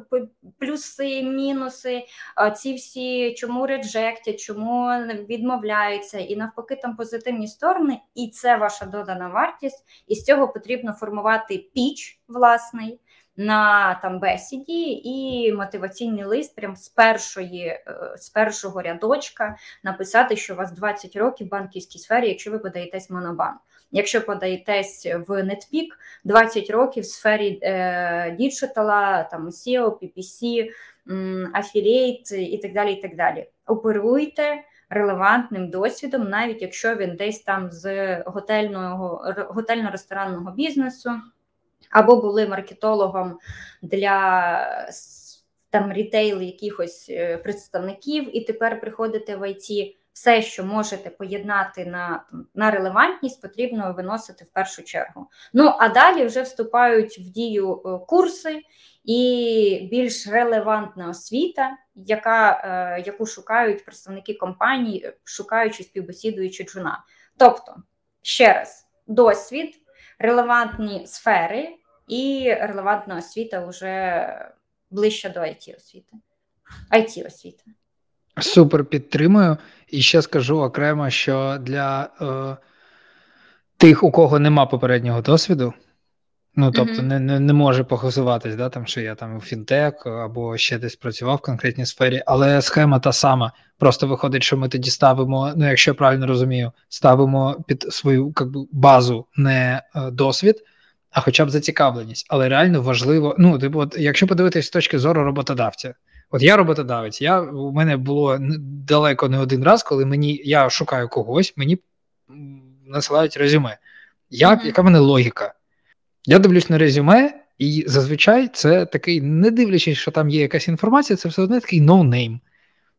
S1: плюси, мінуси, ці всі чому реджектять, чому відмовляються, і навпаки, там позитивні сторони, і це ваша додана вартість, і з цього потрібно формувати піч власний на там бесіді і мотиваційний лист прям з першої, е, з першого рядочка написати, що у вас 20 років в банківській сфері, якщо ви подаєтесь в монобанк. Якщо подаєтесь в NetPeak, 20 років в сфері е, там SEO, PPC, афілієт і так далі. і так далі. Оперуйте релевантним досвідом, навіть якщо він десь там з готельного готельно-ресторанного бізнесу або були маркетологом для там рітейл якихось е, представників, і тепер приходите в IT, все, що можете поєднати на на релевантність, потрібно виносити в першу чергу. Ну а далі вже вступають в дію е, курси і більш релевантна освіта, яка, е, яку шукають представники компаній, шукаючи співбесідуючи джуна. Тобто, ще раз, досвід, релевантні сфери і релевантна освіта вже ближче до it освіти. it освіти.
S2: Супер підтримую. І ще скажу окремо, що для е, тих, у кого нема попереднього досвіду, ну тобто mm-hmm. не не, не може похизуватись, да, там, що я там у фінтек або ще десь працював в конкретній сфері, але схема та сама. Просто виходить, що ми тоді ставимо, ну якщо я правильно розумію, ставимо під свою как би, базу не е, досвід а хоча б зацікавленість. Але реально важливо, ну, типу, от, якщо подивитись з точки зору роботодавця, от я роботодавець, я, у мене було далеко не один раз, коли мені я шукаю когось, мені насилають резюме. Як, mm-hmm. Яка в мене логіка? Я дивлюсь на резюме, і зазвичай це такий, не дивлячись, що там є якась інформація, це все одно такий no-name.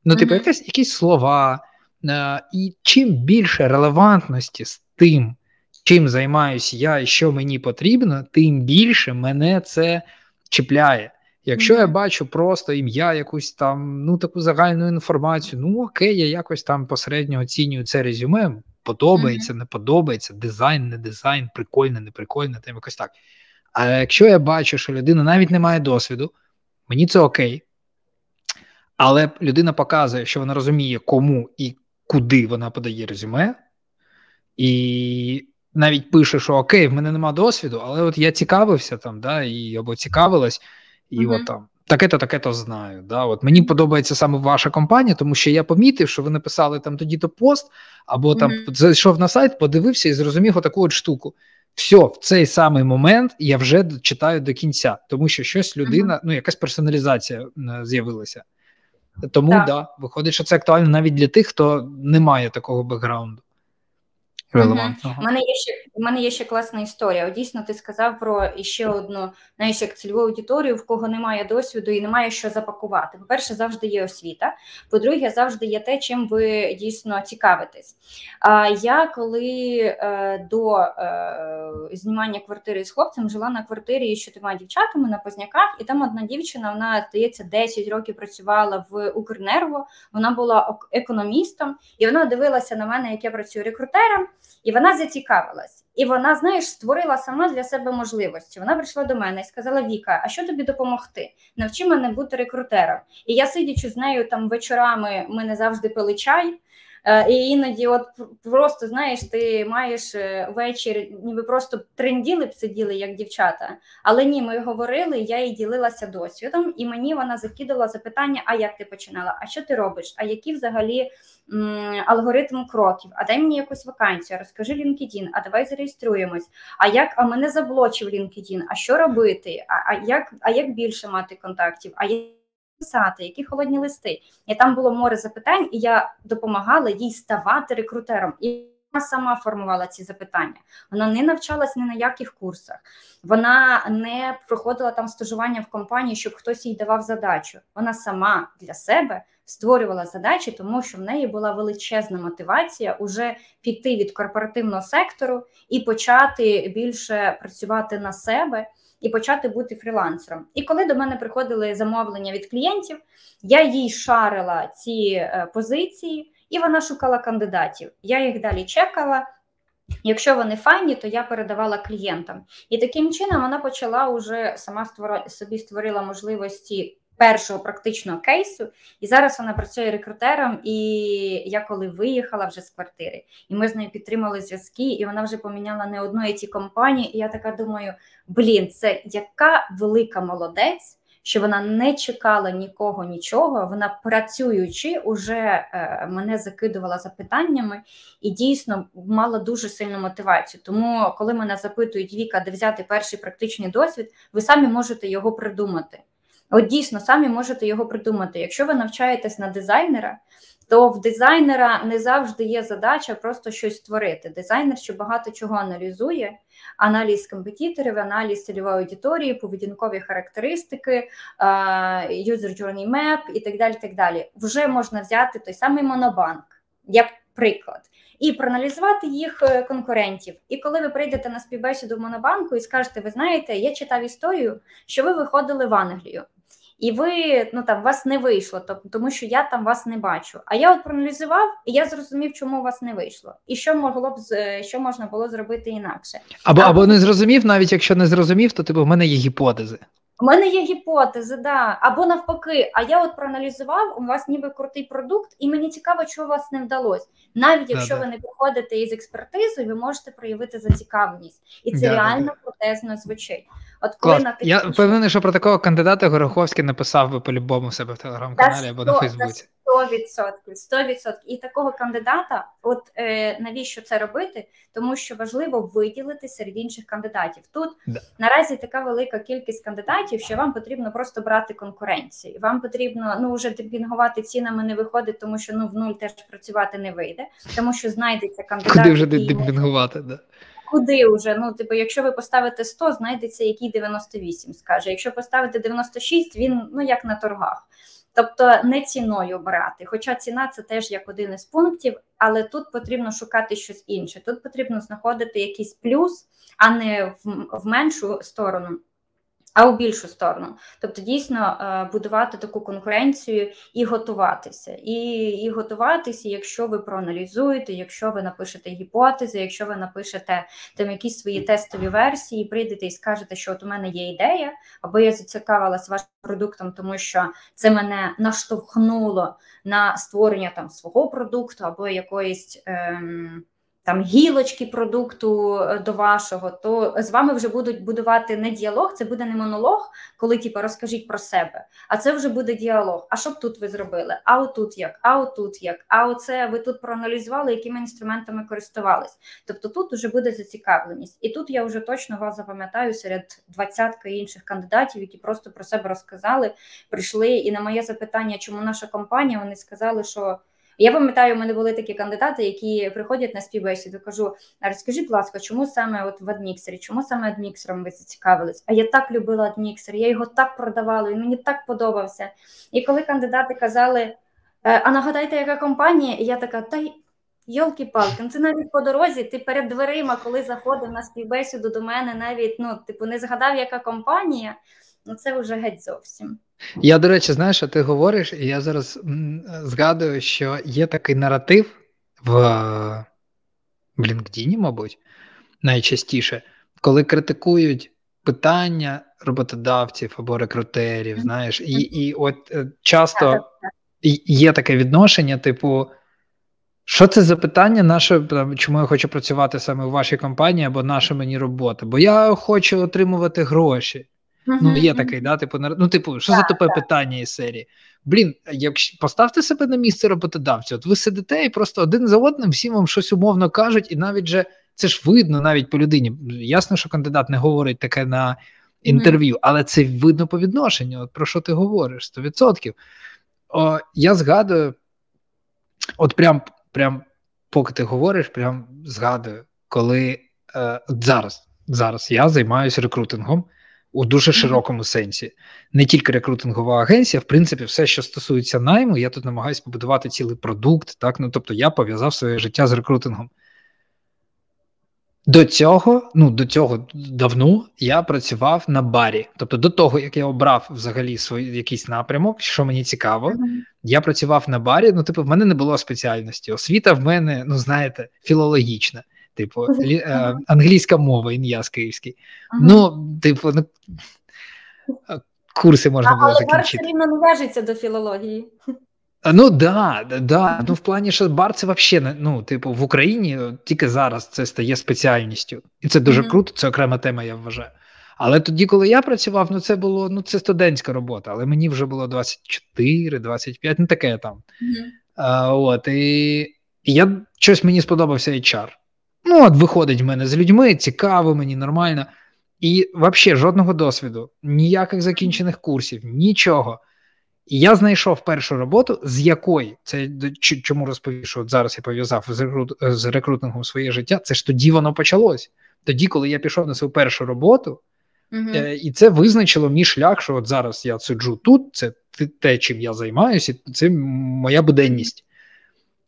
S2: Ну, типу, mm-hmm. якась, якісь слова. А, і чим більше релевантності з тим, чим займаюся я і що мені потрібно, тим більше мене це чіпляє. Якщо mm-hmm. я бачу просто ім'я, якусь там, ну таку загальну інформацію, ну окей, я якось там посередньо оцінюю це резюме, подобається, mm-hmm. не подобається, дизайн, не дизайн, прикольне, не прикольне, там якось так. А якщо я бачу, що людина навіть не має досвіду, мені це окей. Але людина показує, що вона розуміє, кому і куди вона подає резюме, і навіть пише, що окей, в мене нема досвіду, але от я цікавився там, да, і або цікавилась, і mm-hmm. от там таке-то, таке-то знаю. Да? От Мені подобається саме ваша компанія, тому що я помітив, що ви написали там тоді-то пост, або там mm-hmm. зайшов на сайт, подивився і зрозумів отаку от штуку. Все, в цей самий момент я вже читаю до кінця, тому що щось людина, mm-hmm. ну якась персоналізація з'явилася. Тому так, да, виходить, що це актуально навіть для тих, хто не має такого бекграунду
S1: релевантного. У мене є ще у мене є ще класна історія. Дійсно, ти сказав про ще одну знаєш, як цільову аудиторію, в кого немає досвіду і немає що запакувати. По перше, завжди є освіта. По-друге, завжди є те, чим ви дійсно цікавитесь. А я коли е, до е, знімання квартири з хлопцем жила на квартирі з чотирма дівчатами на позняках, і там одна дівчина, вона здається, 10 років працювала в Укрнерго. Вона була економістом, і вона дивилася на мене, як я працюю рекрутером. І вона зацікавилась, і вона, знаєш, створила сама для себе можливості. Вона прийшла до мене і сказала: Віка, а що тобі допомогти? Навчи мене бути рекрутером. І я сидячи з нею там вечорами, ми не завжди пили чай. Е, і іноді, от просто знаєш, ти маєш е, вечір, ніби просто тренділи б сиділи, як дівчата. Але ні, ми говорили, я їй ділилася досвідом, і мені вона закидала запитання: а як ти починала? А що ти робиш? А які взагалі м, алгоритм кроків? А дай мені якусь вакансію, розкажи LinkedIn, а давай зареєструємось. А як а мене заблочив LinkedIn, А що робити? А, а як а як більше мати контактів? А як писати, які холодні листи. І там було море запитань, і я допомагала їй ставати рекрутером. І вона сама формувала ці запитання. Вона не навчалась ні на яких курсах, вона не проходила там стажування в компанії, щоб хтось їй давав задачу. Вона сама для себе створювала задачі, тому що в неї була величезна мотивація уже піти від корпоративного сектору і почати більше працювати на себе і почати бути фрілансером. І коли до мене приходили замовлення від клієнтів, я їй шарила ці е, позиції, і вона шукала кандидатів. Я їх далі чекала. Якщо вони файні, то я передавала клієнтам. І таким чином вона почала уже сама собі створила можливості першого практичного кейсу, і зараз вона працює рекрутером. І я коли виїхала вже з квартири, і ми з нею підтримали зв'язки, і вона вже поміняла не одної ті компанії. І я така думаю: блін, це яка велика молодець. Що вона не чекала нікого, нічого. Вона працюючи, уже е, мене закидувала запитаннями і дійсно мала дуже сильну мотивацію. Тому, коли мене запитують Віка, де взяти перший практичний досвід, ви самі можете його придумати. От дійсно самі можете його придумати. Якщо ви навчаєтесь на дизайнера, то в дизайнера не завжди є задача просто щось створити. Дизайнер ще багато чого аналізує: аналіз компетіторів, аналіз цільової аудиторії, поведінкові характеристики, user journey map і так далі. так далі. Вже можна взяти той самий монобанк, як приклад. І проаналізувати їх е, конкурентів. І коли ви прийдете на співбесіду в Монобанку і скажете, ви знаєте, я читав історію, що ви виходили в Англію і ви ну там вас не вийшло, тобто тому що я там вас не бачу. А я от проаналізував, і я зрозумів, чому у вас не вийшло, і що могло б що можна було зробити інакше.
S2: Або або не зрозумів, навіть якщо не зрозумів, то типу в мене є гіпотези.
S1: У мене є гіпотези, да. Або навпаки, а я от проаналізував, у вас ніби крутий продукт, і мені цікаво, що у вас не вдалося. Навіть якщо да, ви не приходите із експертизою, ви можете проявити зацікавленість. І це да, реально протезно звучить.
S2: От коли на Я впевнений, що про такого кандидата Гороховський написав би по-любому себе в телеграм-каналі або на Фейсбуці.
S1: 100%, 100%. І такого кандидата, от е, навіщо це робити? Тому що важливо виділити серед інших кандидатів. Тут да. наразі така велика кількість кандидатів, що вам потрібно просто брати конкуренцію. Вам потрібно ну вже демпінгувати цінами не виходить, тому що ну в нуль теж працювати не вийде, тому що знайдеться кандидат.
S2: Куди вже демпінгувати, да.
S1: Куди вже? Ну, типу, якщо ви поставите 100, знайдеться який 98 скаже. Якщо поставите 96, він ну як на торгах. Тобто не ціною брати. Хоча ціна це теж як один із пунктів, але тут потрібно шукати щось інше. Тут потрібно знаходити якийсь плюс, а не в, в меншу сторону а у більшу сторону. Тобто, дійсно е, будувати таку конкуренцію і готуватися. І і готуватися, якщо ви проаналізуєте, якщо ви напишете гіпотези, якщо ви напишете там якісь свої тестові версії, прийдете і скажете, що от у мене є ідея, або я зацікавилась вашим продуктом, тому що це мене наштовхнуло на створення там свого продукту або якоїсь. Ем, там гілочки продукту е, до вашого, то з вами вже будуть будувати не діалог, це буде не монолог, коли типу, розкажіть про себе, а це вже буде діалог. А що б тут ви зробили? А отут як, а отут як, а оце ви тут проаналізували, якими інструментами користувались. Тобто тут вже буде зацікавленість. І тут я вже точно вас запам'ятаю серед двадцятки інших кандидатів, які просто про себе розказали, прийшли. І на моє запитання, чому наша компанія, вони сказали, що. Я пам'ятаю, у мене були такі кандидати, які приходять на співбесіду. Кажу: розкажіть, будь ласка, чому саме от в адміксері, чому саме адміксером ви зацікавились? А я так любила адміксер, я його так продавала, він мені так подобався. І коли кандидати казали: «Е, а нагадайте, яка компанія? І я така, та й. Йолки-палки, ну це навіть по дорозі, ти перед дверима, коли заходив на співбесіду до мене, навіть ну, типу, не згадав, яка компанія, ну це вже геть зовсім.
S2: Я, до речі, знаєш, що ти говориш, і я зараз згадую, що є такий наратив в, в LinkedIn, мабуть, найчастіше, коли критикують питання роботодавців або рекрутерів, знаєш, і і от е, часто є таке відношення, типу, що це за питання, наше, чому я хочу працювати саме у вашій компанії або наша мені робота? Бо я хочу отримувати гроші. Ну, є такий, да, типу, ну, типу, що за тупе питання із серії? Блін, якщо поставте себе на місце роботодавця, от ви сидите і просто один за одним всім вам щось умовно кажуть, і навіть же це ж видно навіть по людині. Ясно, що кандидат не говорить таке на інтерв'ю, але це видно по відношенню. От про що ти говориш? 100%. О, Я згадую, от прям, прям поки ти говориш, прям згадую, коли е, зараз, зараз я займаюся рекрутингом у дуже широкому сенсі. Не тільки рекрутингова агенція, в принципі, все, що стосується найму, я тут намагаюся побудувати цілий продукт. Так? Ну, Тобто я пов'язав своє життя з рекрутингом. До цього, ну до цього давно я працював на барі. Тобто, до того, як я обрав взагалі свій якийсь напрямок, що мені цікаво, mm-hmm. я працював на барі. Ну, типу, в мене не було спеціальності. Освіта в мене, ну знаєте, філологічна типу, uh-huh. англійська мова, ім'я з київський. Uh-huh. Ну, типу, ну, курси можна було закінчити. Але
S1: рівно не вяжеться до філології.
S2: Ну да, да. Ну в плані, що бар це взагалі, ну, типу, в Україні тільки зараз це стає спеціальністю. І це дуже mm-hmm. круто, це окрема тема, я вважаю. Але тоді, коли я працював, ну це було ну це студентська робота, але мені вже було 24, 25, ну таке там. Mm-hmm. А, От, і, і я щось мені сподобався HR. Ну, от виходить в мене з людьми, цікаво, мені нормально. І взагалі жодного досвіду, ніяких закінчених курсів, нічого. І я знайшов першу роботу, з якої це чому розповів, що от зараз я пов'язав з, рекрут, з рекрутингом своє життя. Це ж тоді воно почалось. Тоді, коли я пішов на свою першу роботу, uh е, і це визначило мій шлях, що от зараз я сиджу тут, це те, чим я займаюся, це моя буденність.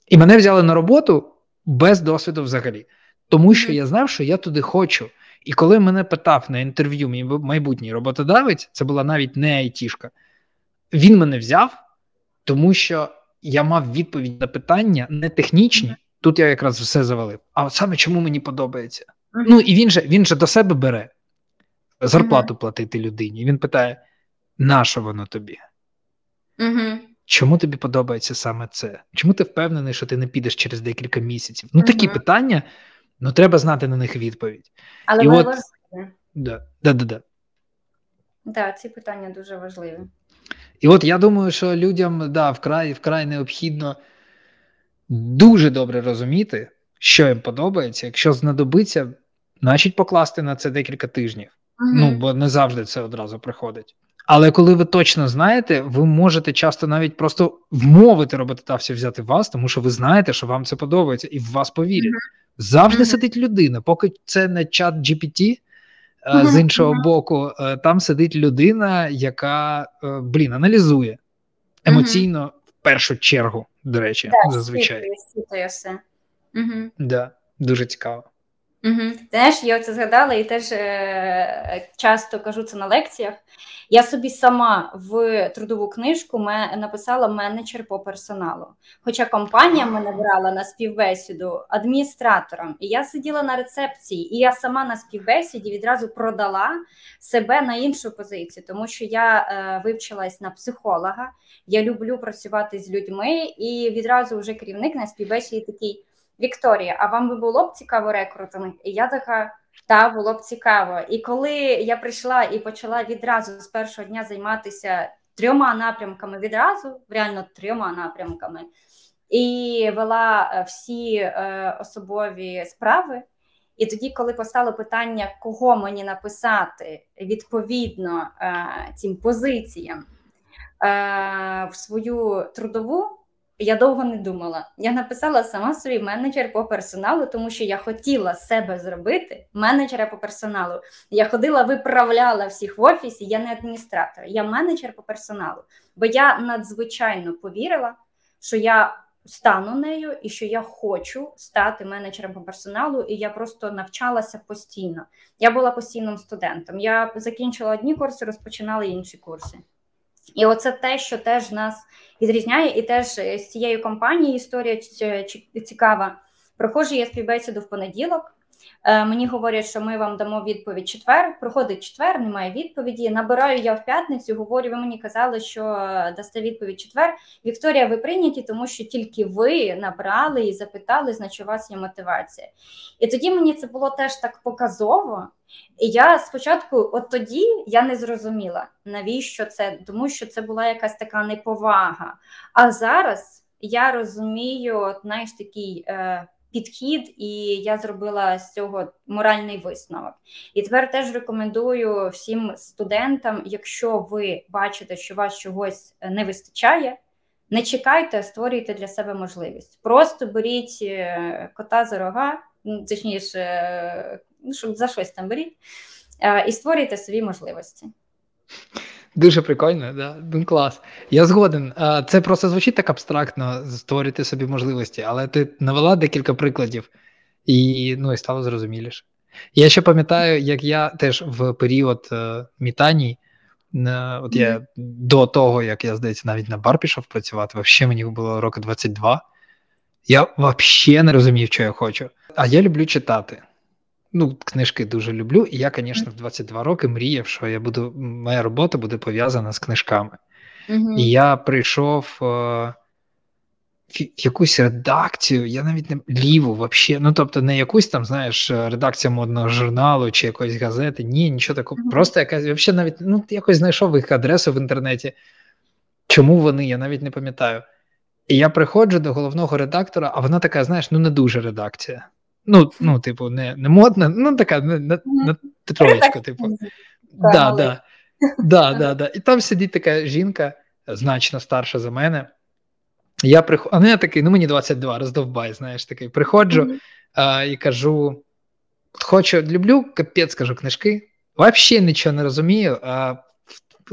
S2: І мене взяли на роботу без досвіду взагалі тому що я знав, що я туди хочу. І коли мене питав на інтерв'ю мій майбутній роботодавець, це була навіть не айтішка, він мене взяв, тому що я мав відповідь на питання не технічні. Тут я якраз все завалив. А от саме чому мені подобається? Ну і він же він же до себе бере зарплату платити людині. Він питає: на що воно тобі? Чому тобі подобається саме це? Чому ти впевнений, що ти не підеш через декілька місяців? Ну, такі питання. Ну, треба знати на них відповідь.
S1: Але
S2: І
S1: от... важливі.
S2: Да, да, да, да.
S1: Так, ці питання дуже важливі.
S2: І от я думаю, що людям да, вкрай вкрай необхідно дуже добре розуміти, що їм подобається. Якщо знадобиться, значить покласти на це декілька тижнів. Угу. Ну, бо не завжди це одразу приходить. Але коли ви точно знаєте, ви можете часто навіть просто вмовити роботодавця взяти вас, тому що ви знаєте, що вам це подобається, і в вас повірять. Завжди mm-hmm. сидить людина, поки це не чат GPT, mm-hmm. з іншого боку, е, там сидить людина, яка е, блін, аналізує емоційно в першу чергу, до речі, зазвичай. Да, Дуже цікаво.
S1: Угу. Знаєш, я це згадала і теж е, часто кажу це на лекціях. Я собі сама в трудову книжку написала менеджер по персоналу. Хоча компанія мене брала на співбесіду адміністратором, і я сиділа на рецепції, і я сама на співбесіді відразу продала себе на іншу позицію, тому що я е, вивчилась на психолога, я люблю працювати з людьми, і відразу вже керівник на співбесіді такий. Вікторія, а вам би було б цікаво рекрутинг? І я така. Та було б цікаво. І коли я прийшла і почала відразу з першого дня займатися трьома напрямками відразу, реально трьома напрямками, і вела е, всі е, особові справи. І тоді, коли постало питання, кого мені написати відповідно е, цим позиціям е, в свою трудову, я довго не думала. Я написала сама собі менеджер по персоналу, тому що я хотіла себе зробити менеджера по персоналу. Я ходила, виправляла всіх в офісі. Я не адміністратор, я менеджер по персоналу. Бо я надзвичайно повірила, що я стану нею і що я хочу стати менеджером по персоналу, і я просто навчалася постійно. Я була постійним студентом. Я закінчила одні курси, розпочинала інші курси. І оце те, що теж нас відрізняє, і теж з цією компанією історія цікава. Прохожу я співбесіду в понеділок. Е, мені говорять, що ми вам дамо відповідь четвер. Проходить четвер, немає відповіді. Набираю я в п'ятницю. Говорю, ви мені казали, що дасте відповідь четвер. Вікторія, ви прийняті, тому що тільки ви набрали і запитали, значить у вас є мотивація. І тоді мені це було теж так показово. І я спочатку, от тоді я не зрозуміла, навіщо це, тому що це була якась така неповага. А зараз я розумію, от, знаєш, такий. Е, підхід, і я зробила з цього моральний висновок. І тепер теж рекомендую всім студентам, якщо ви бачите, що вас чогось не вистачає. Не чекайте, а створюйте для себе можливість. Просто беріть е, кота за рога, ну, точніше, е, ну, за щось там беріть, е, і створюйте собі можливості.
S2: Дуже прикольно, да? Ну, клас. Я згоден. Це просто звучить так абстрактно створити собі можливості, але ти навела декілька прикладів і ну, і стало зрозуміліше. Я ще пам'ятаю, як я теж в період е, мітаній, е, от я mm-hmm. до того, як я здається, навіть на бар пішов працювати, взагалі мені було року 22. Я взагалі не розумів, що я хочу. А я люблю читати. Ну, книжки дуже люблю, і я, звісно, в 22 роки мріяв, що я буду, моя робота буде пов'язана з книжками. Mm-hmm. І я прийшов е, в якусь редакцію, я навіть не ліву взагалі. Ну, тобто, не якусь там, знаєш, редакція модного журналу чи якоїсь газети. Ні, нічого такого. Mm-hmm. Просто якась взагалі навіть ну, якось знайшов їх адресу в інтернеті. Чому вони? Я навіть не пам'ятаю. І я приходжу до головного редактора, а вона така, знаєш, ну не дуже редакція. Ну, ну, типу, не не модна, ну така на, на, на троєчку, типу. Да, да, да, да, да. І там сидить така жінка, значно старша за мене. Я приход... А ну я такий, ну мені 22, роздовбай, знаєш, такий. Приходжу mm-hmm. а, і кажу: хочу, люблю, капець, кажу, книжки. Взагалі нічого не розумію. а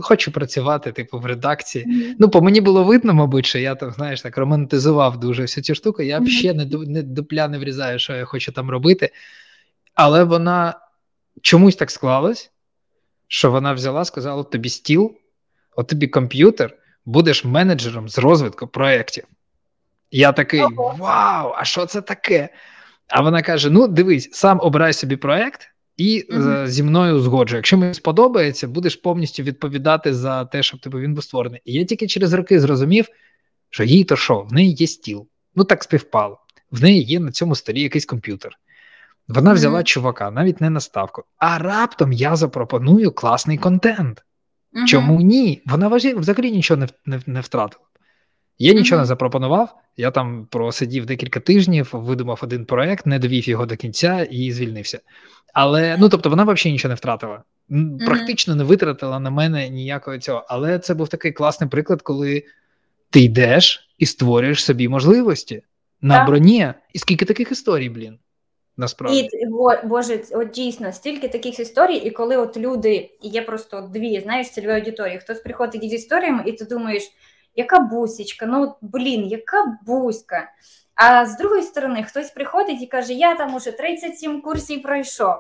S2: хочу працювати, типу, в редакції. Mm-hmm. Ну, по мені було видно, мабуть, що я там, знаєш, так романтизував дуже всю цю штуку. Я mm-hmm. ще не не дупля не врізаю, що я хочу там робити. Але вона чомусь так склалась, що вона взяла, сказала: тобі стіл, от тобі комп'ютер, будеш менеджером з розвитку проєктів. Я такий: Вау! А що це таке? А вона каже: Ну, дивись, сам обирай собі проєкт і mm-hmm. зі мною згоджу. Якщо мені сподобається, будеш повністю відповідати за те, щоб тебе він був створений. І я тільки через роки зрозумів, що їй то що, в неї є стіл. Ну так співпало. В неї є на цьому столі якийсь комп'ютер. Вона mm-hmm. взяла чувака, навіть не на ставку. А раптом я запропоную класний контент. Mm-hmm. Чому ні? Вона взагалі нічого не не, не втратила. Я нічого не запропонував. Я там просидів декілька тижнів, видумав один проект, не довів його до кінця і звільнився. Але ну тобто вона взагалі нічого не втратила, практично не витратила на мене ніякого цього. Але це був такий класний приклад, коли ти йдеш і створюєш собі можливості на так. броні. І скільки таких історій, блін. Насправді.
S1: І Боже, от дійсно, стільки таких історій, і коли от люди, є просто дві, знаєш, цільової аудиторії, хтось приходить із історіями, і ти думаєш, яка бусічка, ну блін, яка буська. А з другої сторони, хтось приходить і каже: Я там уже 37 курсів пройшов.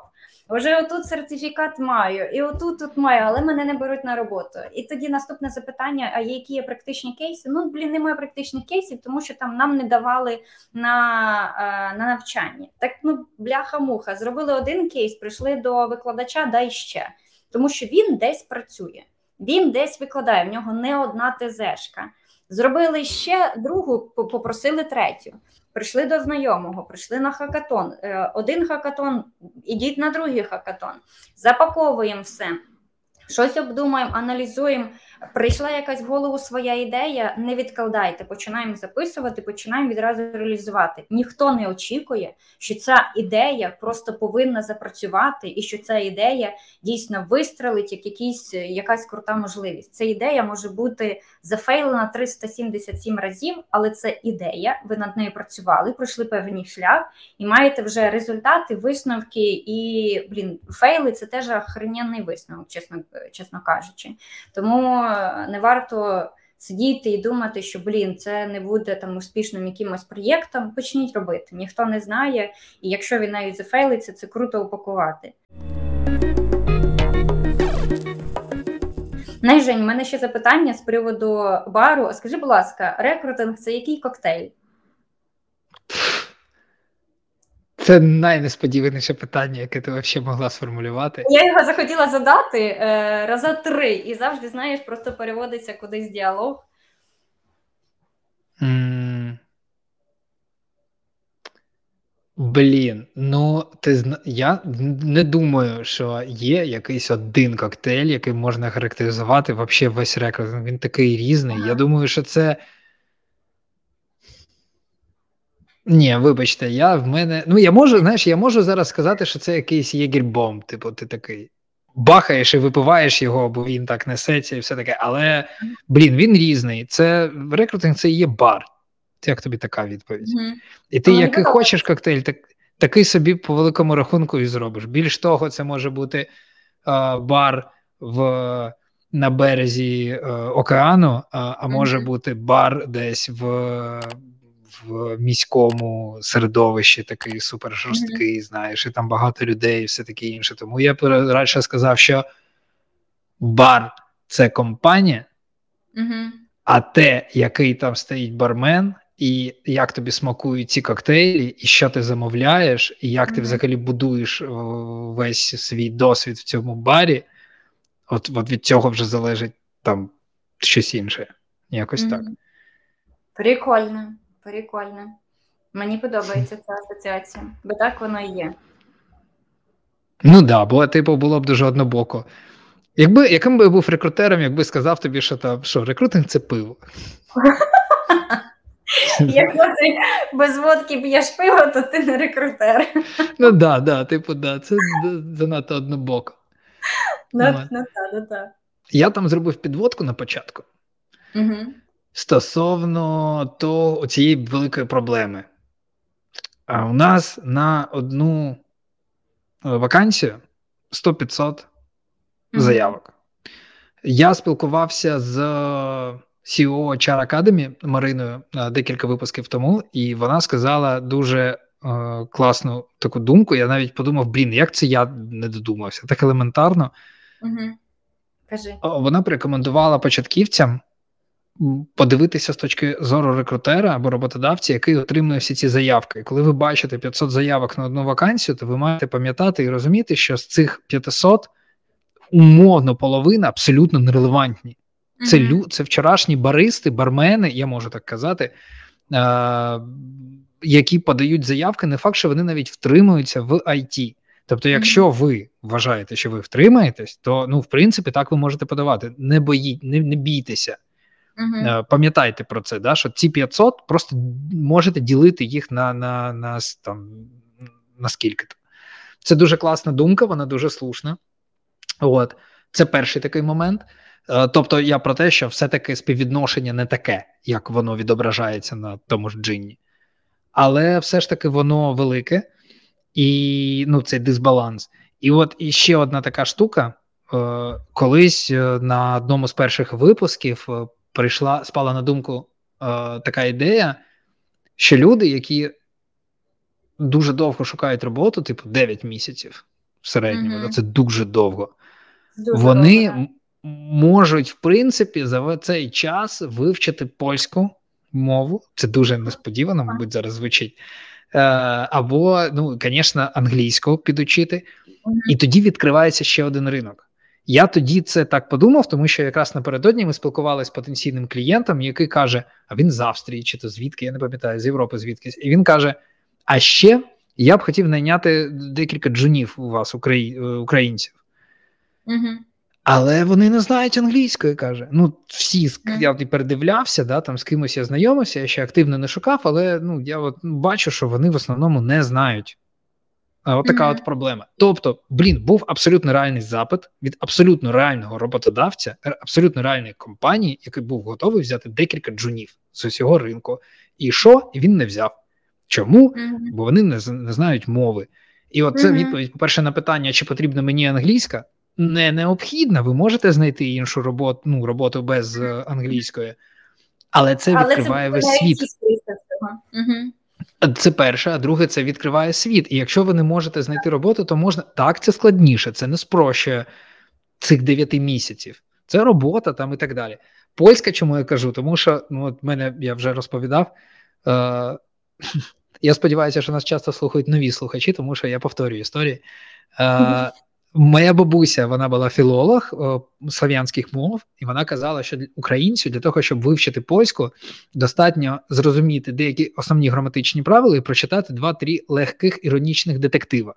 S1: Вже отут сертифікат маю, і отут тут маю, але мене не беруть на роботу. І тоді наступне запитання: а які є практичні кейси? Ну, блін, немає практичних кейсів, тому що там нам не давали на е, на навчання. Так ну, бляха-муха, зробили один кейс, прийшли до викладача, дай ще, тому що він десь працює, він десь викладає, в нього не одна ТЗшка. Зробили ще другу, попросили третю. Прийшли до знайомого, прийшли на хакатон. Е, один хакатон, ідіть на другий хакатон, запаковуємо все. Щось обдумаємо, аналізуємо. Прийшла якась в голову своя ідея, не відкладайте, починаємо записувати, починаємо відразу реалізувати. Ніхто не очікує, що ця ідея просто повинна запрацювати, і що ця ідея дійсно вистрелить як якісь, якась крута можливість. Ця ідея може бути зафейлена 377 разів, але це ідея. Ви над нею працювали, пройшли певний шлях і маєте вже результати, висновки і блін, фейли це теж охрененний висновок, чесно, чесно кажучи. Тому не варто сидіти і думати, що блін, це не буде там успішним якимось проєктом. Почніть робити. Ніхто не знає, і якщо він навіть зафейлиться, це круто упакувати. Найжень, в мене ще запитання з приводу бару. Скажи, будь ласка, рекрутинг це який коктейль?
S2: Це найнесподіваніше питання, яке ти взагалі могла сформулювати.
S1: Я його захотіла задати е, раза три, і завжди, знаєш, просто переводиться кудись діалог.
S2: Mm. Блін, ну ти я не думаю, що є якийсь один коктейль, який можна характеризувати взагалі весь рекорд. Він такий різний. Ага. Я думаю, що це ні, вибачте, я в мене. Ну, я можу, знаєш, я можу зараз сказати, що це якийсь єгербомб, типу, ти такий бахаєш і випиваєш його, бо він так несеться і все таке. Але, блін, він різний. Це рекрутинг це є бар. Як тобі така відповідь. Mm-hmm. І ти, який хочеш коктейль, так, такий собі по великому рахунку і зробиш. Більш того, це може бути е, бар в. На березі е, океану, а, а може mm-hmm. бути бар десь в в міському середовищі такий супер жорсткий, mm-hmm. знаєш, і там багато людей, і все таке інше. Тому я радше сказав, що бар це компанія, mm-hmm. а те, який там стоїть бармен, і як тобі смакують ці коктейлі, і що ти замовляєш, і як mm-hmm. ти взагалі будуєш весь свій досвід в цьому барі, от, от від цього вже залежить там щось інше. Якось так.
S1: Прикольно. Прикольно. Мені подобається ця асоціація, бо так воно і є.
S2: Ну так, да, бо типу було б дуже однобоко. Якби яким би я був рекрутером, якби сказав тобі, що там що рекрутинг це пиво. (laughs)
S1: Якщо ти без водки б'єш пиво, то ти не рекрутер.
S2: Ну да, да, типу, да, це занадто однобоко.
S1: Ну, ну, ну.
S2: Я там зробив підводку на початку. Угу стосовно того, цієї великої проблеми. А у нас на одну е, вакансію 100-500 заявок. Я спілкувався з CEO HR Academy Мариною е, декілька випусків тому, і вона сказала дуже е, класну таку думку. Я навіть подумав: блін, як це я не додумався? Так елементарно.
S1: Угу. Кажи.
S2: Вона порекомендувала початківцям подивитися з точки зору рекрутера або роботодавця, який отримує всі ці заявки. І коли ви бачите 500 заявок на одну вакансію, то ви маєте пам'ятати і розуміти, що з цих 500 умовно половина абсолютно нерелевантні. Це mm-hmm. лю, це вчорашні баристи, бармени, я можу так казати, е, які подають заявки, не факт, що вони навіть втримуються в IT. Тобто, якщо ви вважаєте, що ви втримаєтесь, то ну в принципі так ви можете подавати. Не боїть, не, не бійтеся. Uh-huh. Пам'ятайте про це, да, що ці 500 просто можете ділити їх на на, на, там, на скільки-то. Це дуже класна думка, вона дуже слушна. От. Це перший такий момент. Е, тобто, я про те, що все-таки співвідношення не таке, як воно відображається на тому ж джинні. Але все ж таки воно велике і ну, цей дисбаланс. І от іще одна така штука. Е, колись на одному з перших випусків прийшла, спала на думку е, така ідея, що люди, які дуже довго шукають роботу, типу 9 місяців в середньому, mm-hmm. це дуже довго, дуже вони довго, можуть, в принципі, за цей час вивчити польську мову. Це дуже несподівано, мабуть, зараз звучить. Е, або, ну, звісно, англійську підучити, mm-hmm. і тоді відкривається ще один ринок. Я тоді це так подумав, тому що якраз напередодні ми спілкувалися з потенційним клієнтом, який каже: а він з Австрії, чи то звідки, я не пам'ятаю, з Європи звідкись. І він каже: А ще я б хотів найняти декілька джунів у вас, украї... українців.
S1: Угу.
S2: Але вони не знають англійської, каже. Ну, всі я передивлявся, да, там з кимось я знайомився, я ще активно не шукав, але ну, я от бачу, що вони в основному не знають. От така mm-hmm. от проблема. Тобто, блін, був абсолютно реальний запит від абсолютно реального роботодавця, абсолютно реальної компанії, який був готовий взяти декілька джунів з усього ринку. І що? Він не взяв. Чому? Mm-hmm. Бо вони не, не знають мови. І от це mm-hmm. відповідь, по-перше, на питання, чи потрібна мені англійська, не необхідна. Ви можете знайти іншу роботу, ну, роботу без е, англійської, але це але відкриває це весь світ.
S1: Угу.
S2: Це перше, а друге, це відкриває світ. І якщо ви не можете знайти роботу, то можна так, це складніше, це не спрощує цих дев'яти місяців. Це робота там і так далі. Польська, чому я кажу? Тому що ну, от мене я вже розповідав. Е, (laughs) Я сподіваюся, що нас часто слухають нові слухачі, тому що я повторюю історії. Е, Моя бабуся вона була філолог о, слав'янських мов, і вона казала, що українцю для того, щоб вивчити польську, достатньо зрозуміти деякі основні граматичні правила і прочитати два-три легких іронічних детектива.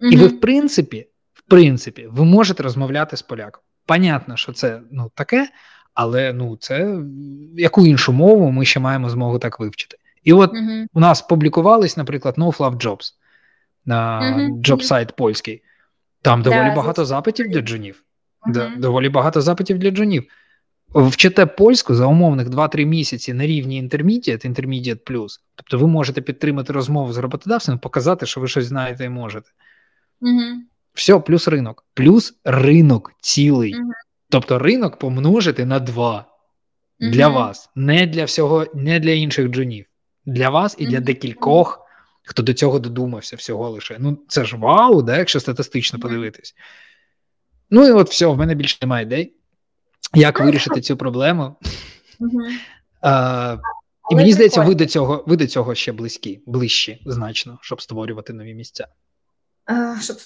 S2: mm І ви, в принципі, в принципі, ви можете розмовляти з поляком. Понятно, що це ну, таке, але ну, це яку іншу мову ми ще маємо змогу так вивчити. І от mm у нас публікувались, наприклад, No Fluff Jobs на mm джоб-сайт польський. Там доволі да, багато запитів для джунів. Uh-huh. Да, доволі багато запитів для джунів. Вчите польську за умовних 2-3 місяці на рівні Intermediate, Intermediate Plus. Тобто ви можете підтримати розмову з роботодавцем, показати, що ви щось знаєте і можете.
S1: Uh-huh.
S2: Все, плюс ринок. Плюс ринок цілий. Uh-huh. Тобто ринок помножити на 2 для вас, не для всього, не для інших джунів. Для вас і для декількох хто до цього додумався всього лише. Ну, це ж вау, да, якщо статистично подивитись. Ну і от все, в мене більше немає ідей. Як вирішити цю проблему? А, І мені здається, ви до цього ви до цього ще близькі, ближчі значно, щоб створювати нові місця.
S1: Щоб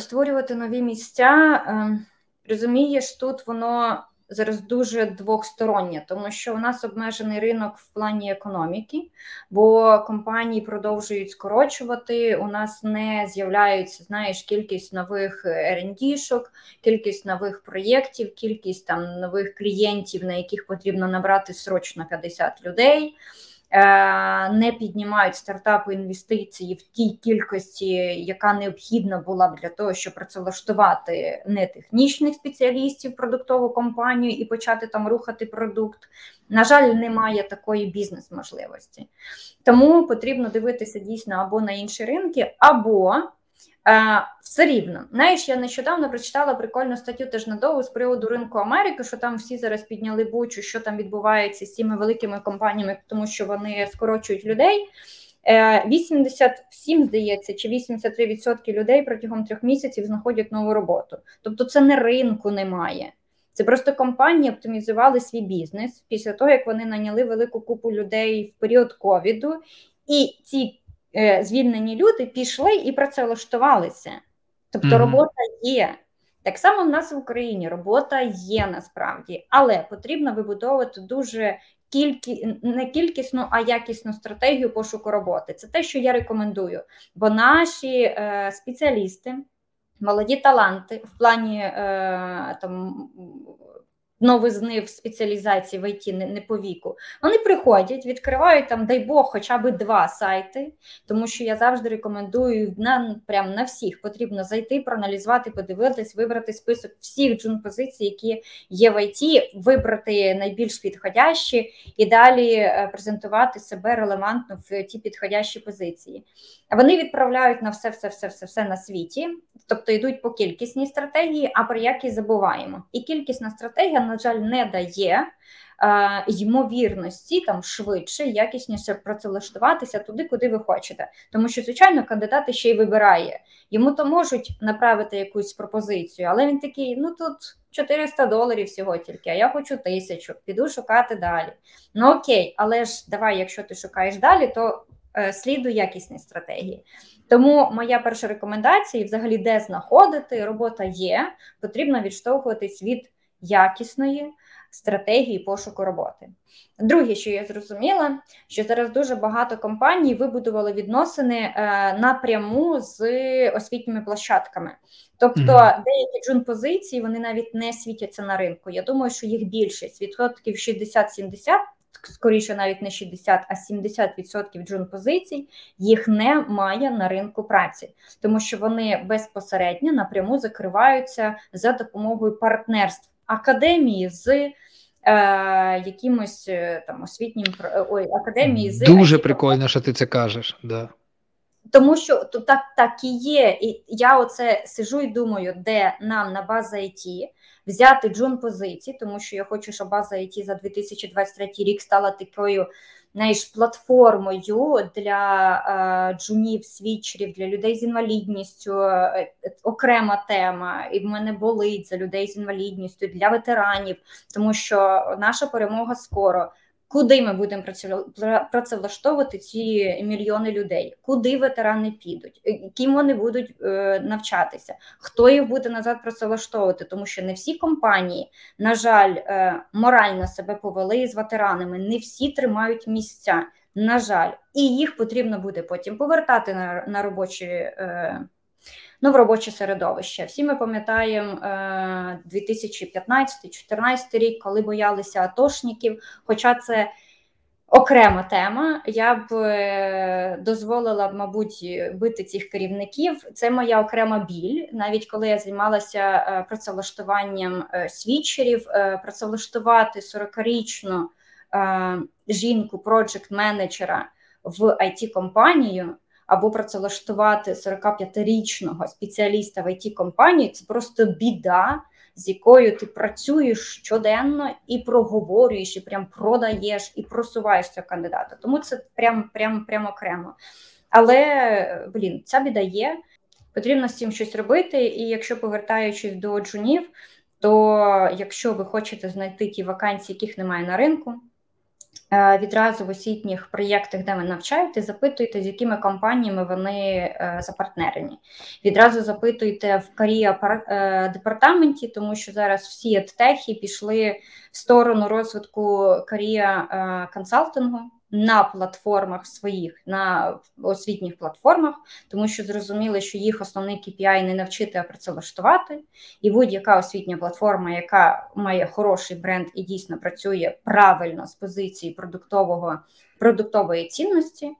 S1: створювати нові місця, ем, розумієш, тут воно зараз дуже двохстороння, тому що у нас обмежений ринок в плані економіки, бо компанії продовжують скорочувати. У нас не з'являються знаєш кількість нових рендішок, кількість нових проєктів, кількість там нових клієнтів, на яких потрібно набрати срочно 50 людей. Е, не піднімають стартапи інвестиції в тій кількості, яка необхідна була б для того, щоб працевлаштувати не технічних спеціалістів продуктову компанію і почати там рухати продукт. На жаль, немає такої бізнес-можливості. Тому потрібно дивитися дійсно або на інші ринки, або все рівно, знаєш, я нещодавно прочитала прикольну статтю теж надовго з приводу ринку Америки, що там всі зараз підняли бучу, що там відбувається з цими великими компаніями, тому що вони скорочують людей. 87, е, здається, чи 83% людей протягом трьох місяців знаходять нову роботу. Тобто, це не ринку немає. Це просто компанії оптимізували свій бізнес після того, як вони наняли велику купу людей в період ковіду, і ці Е, звільнені люди пішли і працевлаштувалися. Тобто mm-hmm. робота є. Так само в нас в Україні робота є насправді, але потрібно вибудовувати дуже кількі, не кількісну, а якісну стратегію пошуку роботи. Це те, що я рекомендую. Бо наші е, спеціалісти, молоді таланти в плані е, там новизни в спеціалізації в ІТ не, не по віку. Вони приходять, відкривають там, дай Бог, хоча б два сайти, тому що я завжди рекомендую на прям на всіх потрібно зайти, проаналізувати, подивитись, вибрати список всіх джун позицій, які є в ІТ, вибрати найбільш підходящі і далі е, презентувати себе релевантно в ті підходящі позиції. Вони відправляють на все, все, все, все, все на світі, тобто йдуть по кількісній стратегії, а про якість забуваємо. І кількісна стратегія, на жаль, не дає е, ймовірності там швидше, якісніше працевлаштуватися туди, куди ви хочете. Тому що, звичайно, кандидат ще й вибирає. Йому то можуть направити якусь пропозицію, але він такий: ну тут 400 доларів всього тільки, а я хочу тисячу, піду шукати далі. Ну окей, але ж давай, якщо ти шукаєш далі, то е, сліду якісні стратегії. Тому моя перша рекомендація, взагалі, де знаходити робота є, потрібно відштовхуватись від якісної стратегії пошуку роботи. Друге, що я зрозуміла, що зараз дуже багато компаній вибудували відносини е, напряму з освітніми площадками. Тобто mm-hmm. деякі джун позиції вони навіть не світяться на ринку. Я думаю, що їх більшість відсотків 60-70, скоріше навіть не 60, а 70% джун позицій їх немає на ринку праці, тому що вони безпосередньо напряму закриваються за допомогою партнерств академії з е, якимось е, там освітнім ой, академії з
S2: дуже прикольно, що ти це кажеш. Да.
S1: Тому що то так так і є. І я оце сижу і думаю, де нам на база IT взяти джун позиції, тому що я хочу, щоб база IT за 2023 рік стала такою знаєш, платформою для е, джунів, свічерів, для людей з інвалідністю, е, окрема тема, і в мене болить за людей з інвалідністю, для ветеранів, тому що наша перемога скоро. Куди ми будемо працевлаштовувати ці мільйони людей? Куди ветерани підуть? Е, ким вони будуть е, навчатися? Хто їх буде назад працевлаштовувати? Тому що не всі компанії, на жаль, е, морально себе повели з ветеранами, не всі тримають місця. На жаль, і їх потрібно буде потім повертати на робочі. Ну, в робоче середовище. Всі ми пам'ятаємо 2015-2014 е, рік, коли боялися атошників. Хоча це окрема тема, я б е, дозволила, мабуть, бити цих керівників. Це моя окрема біль. Навіть коли я займалася е, працевлаштуванням свідчерів, працевлаштувати 40-річну жінку, проджект менеджера в it компанію або працевлаштувати 45-річного спеціаліста в it компанії це просто біда, з якою ти працюєш щоденно і проговорюєш, і прям продаєш і просуваєш цього кандидата. Тому це прям прям прям окремо. Але блін, ця біда є. Потрібно з цим щось робити. І якщо повертаючись до джунів, то якщо ви хочете знайти ті вакансії, яких немає на ринку. Е, відразу в освітніх проєктах, де ви навчаєте, запитуйте, з якими компаніями вони е, запартнерені. Відразу запитуйте в карія е, департаменті, тому що зараз всі едтехи пішли в сторону розвитку карія консалтингу на платформах своїх, на освітніх платформах, тому що зрозуміли, що їх основний KPI не навчити, а працевлаштувати. І будь-яка освітня платформа, яка має хороший бренд і дійсно працює правильно з позиції продуктового продуктової цінності.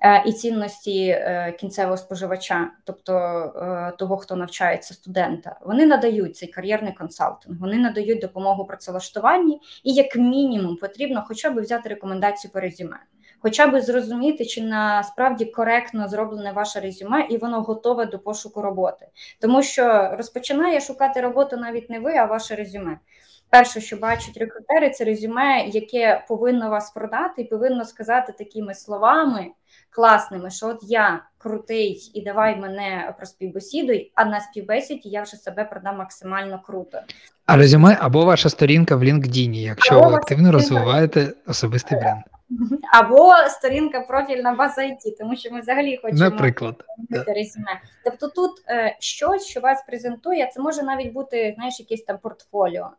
S1: Е, і цінності е, кінцевого споживача, тобто е, того, хто навчається студента, вони надають цей кар'єрний консалтинг, вони надають допомогу працевлаштуванні, і як мінімум потрібно хоча б взяти рекомендацію по резюме. Хоча б зрозуміти, чи насправді коректно зроблене ваше резюме, і воно готове до пошуку роботи, тому що розпочинає шукати роботу навіть не ви, а ваше резюме. Перше, що бачать рекрутери, це резюме, яке повинно вас продати, і повинно сказати такими словами класними, що от я крутий і давай мене проспівбесідуй, а на співбесіді я вже себе продам максимально круто.
S2: А резюме або ваша сторінка в LinkedIn, якщо або ви активно розвиваєте особистий бренд.
S1: Або сторінка профільна база IT, тому що ми взагалі хочемо
S2: Наприклад,
S1: резюме. Тобто тут е, щось, що вас презентує, це може навіть бути знаєш, якесь там портфоліо.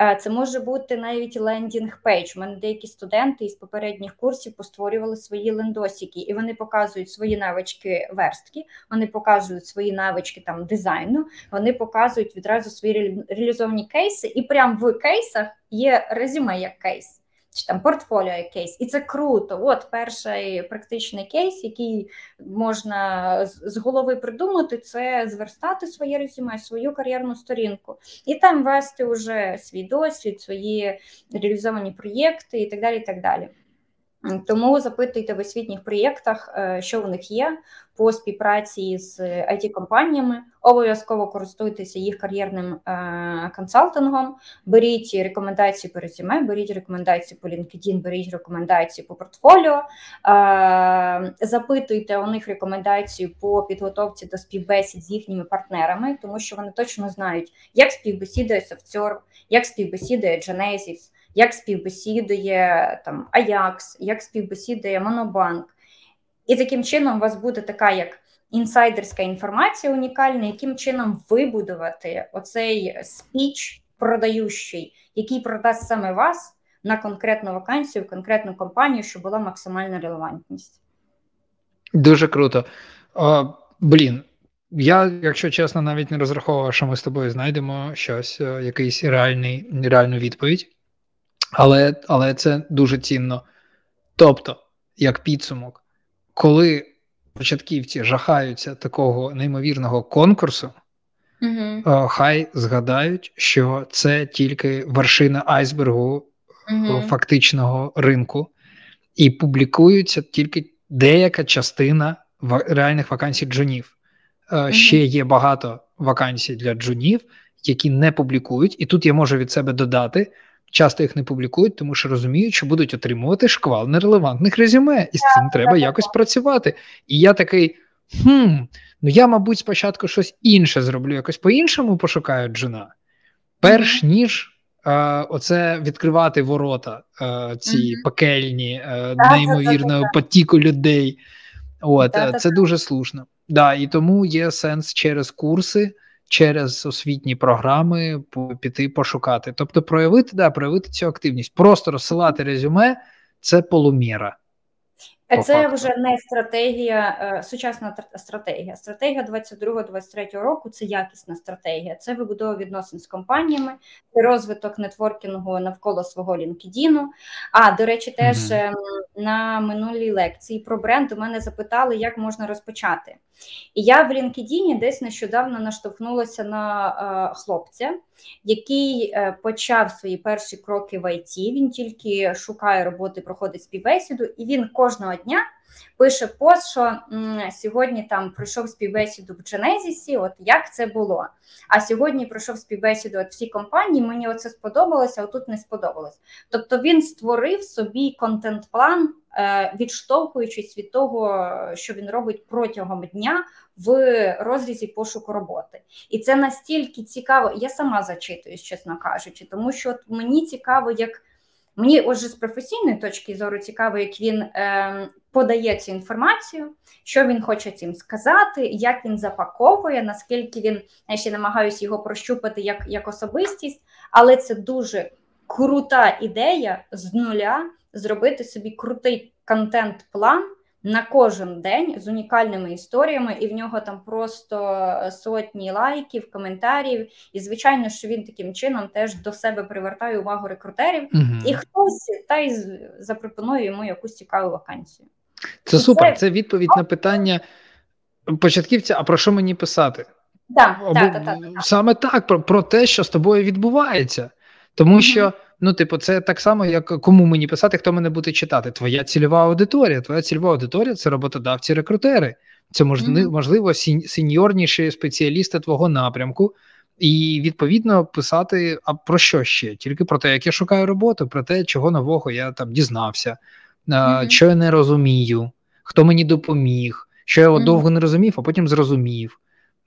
S1: Е, це може бути навіть landing page. У мене деякі студенти із попередніх курсів постворювали свої лендосіки, і вони показують свої навички верстки, вони показують свої навички там дизайну, вони показують відразу свої реалізовані кейси, і прямо в кейсах є резюме як кейс чи там портфоліо якесь, і це круто. От перший практичний кейс, який можна з голови придумати, це зверстати своє резюме, свою кар'єрну сторінку, і там вести уже свій досвід, свої реалізовані проєкти і так далі. І так далі. Тому запитуйте в освітніх проєктах, е, що в них є по співпраці з it компаніями Обов'язково користуйтеся їх кар'єрним е, консалтингом, беріть рекомендації по резюме, беріть рекомендації по LinkedIn, беріть рекомендації по портфоліо, е, запитуйте у них рекомендації по підготовці до співбесід з їхніми партнерами, тому що вони точно знають, як співбесідує Softserve, як співбесідує Genesis, як співбесідує там Ajax, як співбесідує Монобанк. І таким чином у вас буде така як інсайдерська інформація унікальна, яким чином вибудувати оцей спіч продаючий, який продасть саме вас на конкретну вакансію, конкретну компанію, щоб була максимальна релевантність.
S2: Дуже круто. О, Блін, я, якщо чесно, навіть не розраховував, що ми з тобою знайдемо щось, е, якийсь реальний, реальну відповідь, але, але це дуже цінно. Тобто, як підсумок, коли початківці жахаються такого неймовірного конкурсу, угу. хай згадають, що це тільки вершина айсбергу угу. фактичного ринку, і публікуються тільки деяка частина реальних вакансій джунів. Угу. Ще є багато вакансій для джунів, які не публікують, і тут я можу від себе додати. Часто їх не публікують, тому що розуміють, що будуть отримувати шквал нерелевантних резюме, і з цим треба якось працювати. І я такий: хм, ну я, мабуть, спочатку щось інше зроблю, якось по-іншому пошукаю джуна, перш ніж е, оце відкривати ворота, е, ці mm-hmm. пекельні, е, неймовірно потіку людей. От, е, Це дуже слушно. Да, І тому є сенс через курси через освітні програми піти пошукати. Тобто, проявити да, проявити цю активність, просто розсилати резюме це полуміра.
S1: Це факту. вже не стратегія, е, сучасна стратегія. Стратегія 22-23 року це якісна стратегія. Це вибудова відносин з компаніями, це розвиток нетворкінгу навколо свого LinkedIn. А до речі, теж mm-hmm. на минулій лекції про бренд у мене запитали, як можна розпочати. І я в LinkedIn десь нещодавно наштовхнулася на е, хлопця, який е, почав свої перші кроки в ІТ. Він тільки шукає роботи, проходить співбесіду, і він кожного дня пише пост, що сьогодні там пройшов співбесіду в Дженезісі, от як це було. А сьогодні пройшов співбесіду от всі компанії, мені оце сподобалося, а тут не сподобалось. Тобто він створив собі контент-план, е, відштовхуючись від того, що він робить протягом дня в розрізі пошуку роботи. І це настільки цікаво, я сама зачитуюсь, чесно кажучи, тому що от мені цікаво, як. Мені отже, з професійної точки зору цікаво, як він е, подає цю інформацію, що він хоче цим сказати, як він запаковує, наскільки він я ще намагаюся його прощупати як, як особистість, але це дуже крута ідея з нуля зробити собі крутий контент-план на кожен день з унікальними історіями, і в нього там просто сотні лайків, коментарів. І звичайно, що він таким чином теж до себе привертає увагу рекрутерів, угу. і хтось та й запропонує йому якусь цікаву вакансію.
S2: Це супер. Це відповідь на питання початківця. А про що мені писати?
S1: Да, Або, так, так, так,
S2: Саме так, про, про те, що з тобою відбувається, тому що. Ну, типу, це так само, як кому мені писати, хто мене буде читати. Твоя цільова аудиторія. Твоя цільова аудиторія це роботодавці-рекрутери. Це можливо, можливо сіньорніші спеціалісти твого напрямку, і відповідно писати а про що ще? Тільки про те, як я шукаю роботу, про те, чого нового я там дізнався, mm-hmm. що я не розумію, хто мені допоміг, що я mm-hmm. довго не розумів, а потім зрозумів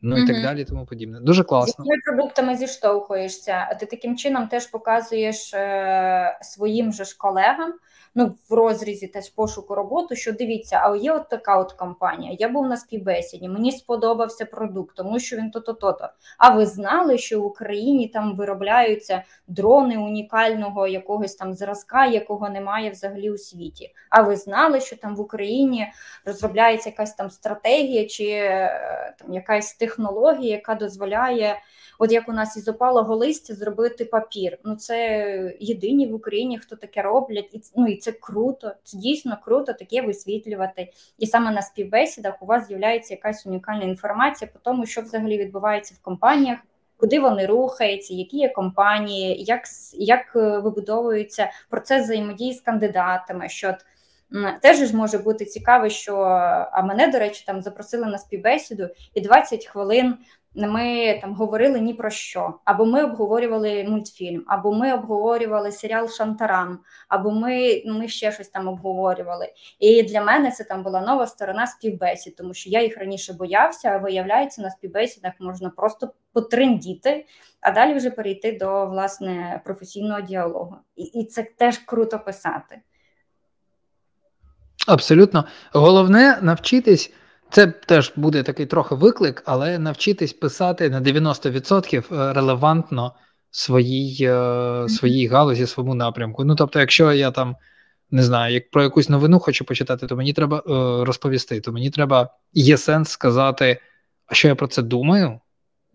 S2: ну і угу. так далі, тому подібне. Дуже класно.
S1: З якими продуктами зіштовхуєшся, а ти таким чином теж показуєш е, своїм же ж колегам ну в розрізі теж пошуку роботи, що дивіться, а є от така от компанія. Я був на співбесіді, мені сподобався продукт, тому що він то-то, то-то. А ви знали, що в Україні там виробляються дрони унікального якогось там зразка, якого немає взагалі у світі? А ви знали, що там в Україні розробляється якась там стратегія чи е, там якась технологія, яка дозволяє от як у нас із опалого листя зробити папір. Ну це єдині в Україні, хто таке роблять, і ну і це круто. Це дійсно круто таке висвітлювати. І саме на співбесідах у вас з'являється якась унікальна інформація по тому, що взагалі відбувається в компаніях. Куди вони рухаються, які є компанії, як як е, вибудовується процес взаємодії з кандидатами? Що теж ж може бути цікаво, що а мене, до речі, там запросили на співбесіду, і 20 хвилин ми там говорили ні про що, або ми обговорювали мультфільм, або ми обговорювали серіал Шантарам, або ми ну, ми ще щось там обговорювали. І для мене це там була нова сторона співбесід, тому що я їх раніше боявся, а виявляється, на співбесідах можна просто потрендіти, а далі вже перейти до власне професійного діалогу. І, І це теж круто писати.
S2: Абсолютно. Головне навчитись, це теж буде такий трохи виклик, але навчитись писати на 90% е, релевантно своїй е, своїй галузі, своєму напрямку. Ну тобто, якщо я там не знаю, як про якусь новину хочу почитати, то мені треба е, розповісти. То мені треба є сенс сказати, а що я про це думаю.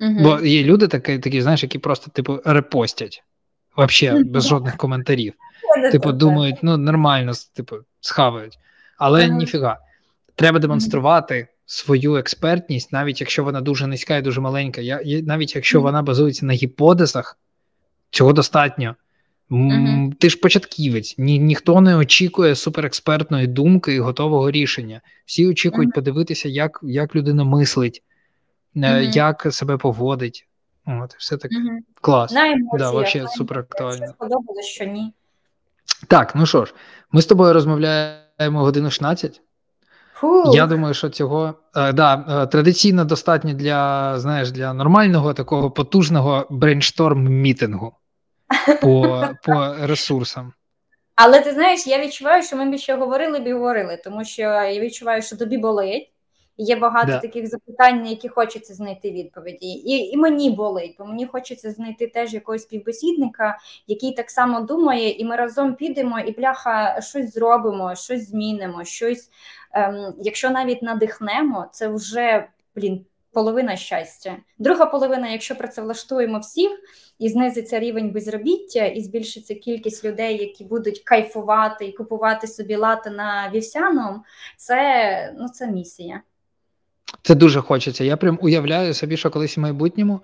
S2: Угу. Бо є люди такі, такі, знаєш, які просто типу репостять, взагалі (laughs) без жодних коментарів. Типу, думають, ну нормально, типу, схавають. Але ага. ніфіга. Треба демонструвати свою експертність, навіть якщо вона дуже низька і дуже маленька. Я, Навіть якщо вона базується на гіпотезах, цього достатньо. Uh-huh. Ти ж початківець, Ні, ніхто не очікує суперекспертної думки і готового рішення. Всі очікують uh-huh. подивитися, як як людина мислить, uh-huh. як себе поводить. От, Все так клас. Ну да, вообще супер актуально.
S1: Сподобалось, що ні.
S2: Так, ну що ж, ми з тобою розмовляємо годину 16. Фу. Я думаю, що цього е, да, е, традиційно достатньо для знаєш, для нормального такого потужного brainstorm мітингу по, (laughs) по ресурсам.
S1: Але ти знаєш, я відчуваю, що ми ще говорили б і говорили, тому що я відчуваю, що тобі болить. Є багато да. таких запитань, на які хочеться знайти відповіді, і і мені болить, бо мені хочеться знайти теж якогось співбесідника, який так само думає, і ми разом підемо і бляха щось зробимо, щось змінимо, щось. Ем, Якщо навіть надихнемо, це вже блін половина щастя. Друга половина, якщо працевлаштуємо всіх і знизиться рівень безробіття, і збільшиться кількість людей, які будуть кайфувати і купувати собі лати на вівсяном, це ну це місія.
S2: Це дуже хочеться. Я прям уявляю собі, що колись в майбутньому,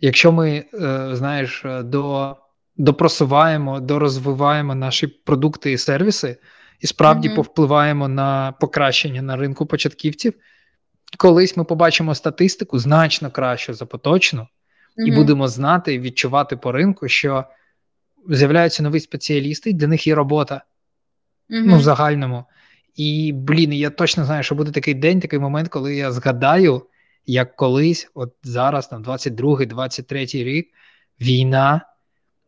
S2: якщо ми е, знаєш, до допросуваємо, дорозвиваємо наші продукти і сервіси, і справді mm-hmm. повпливаємо на покращення на ринку початківців колись ми побачимо статистику значно кращу за поточну, mm-hmm. і будемо знати і відчувати по ринку, що з'являються нові спеціалісти, для них є робота mm-hmm. ну, в загальному. І, блін, я точно знаю, що буде такий день, такий момент, коли я згадаю, як колись, от зараз, там 22-23 рік, війна.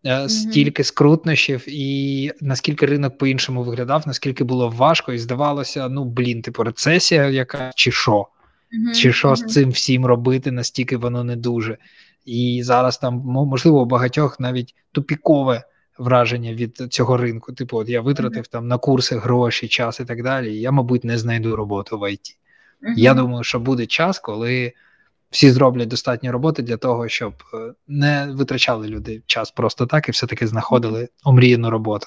S2: Mm-hmm. Стільки скрутнощів, і наскільки ринок по-іншому виглядав, наскільки було важко, і здавалося, ну блін, типу рецесія, яка чи що. Mm-hmm. Чи що mm-hmm. з цим всім робити, настільки воно не дуже. І зараз там, можливо, у багатьох навіть тупікове враження від цього ринку. Типу, от я витратив mm-hmm. там на курси гроші, час і так далі. І я, мабуть, не знайду роботу в ІТ. Я думаю, що буде час, коли всі зроблять достатньо роботи для того, щоб е, не витрачали люди час просто так і все-таки знаходили омріяну роботу.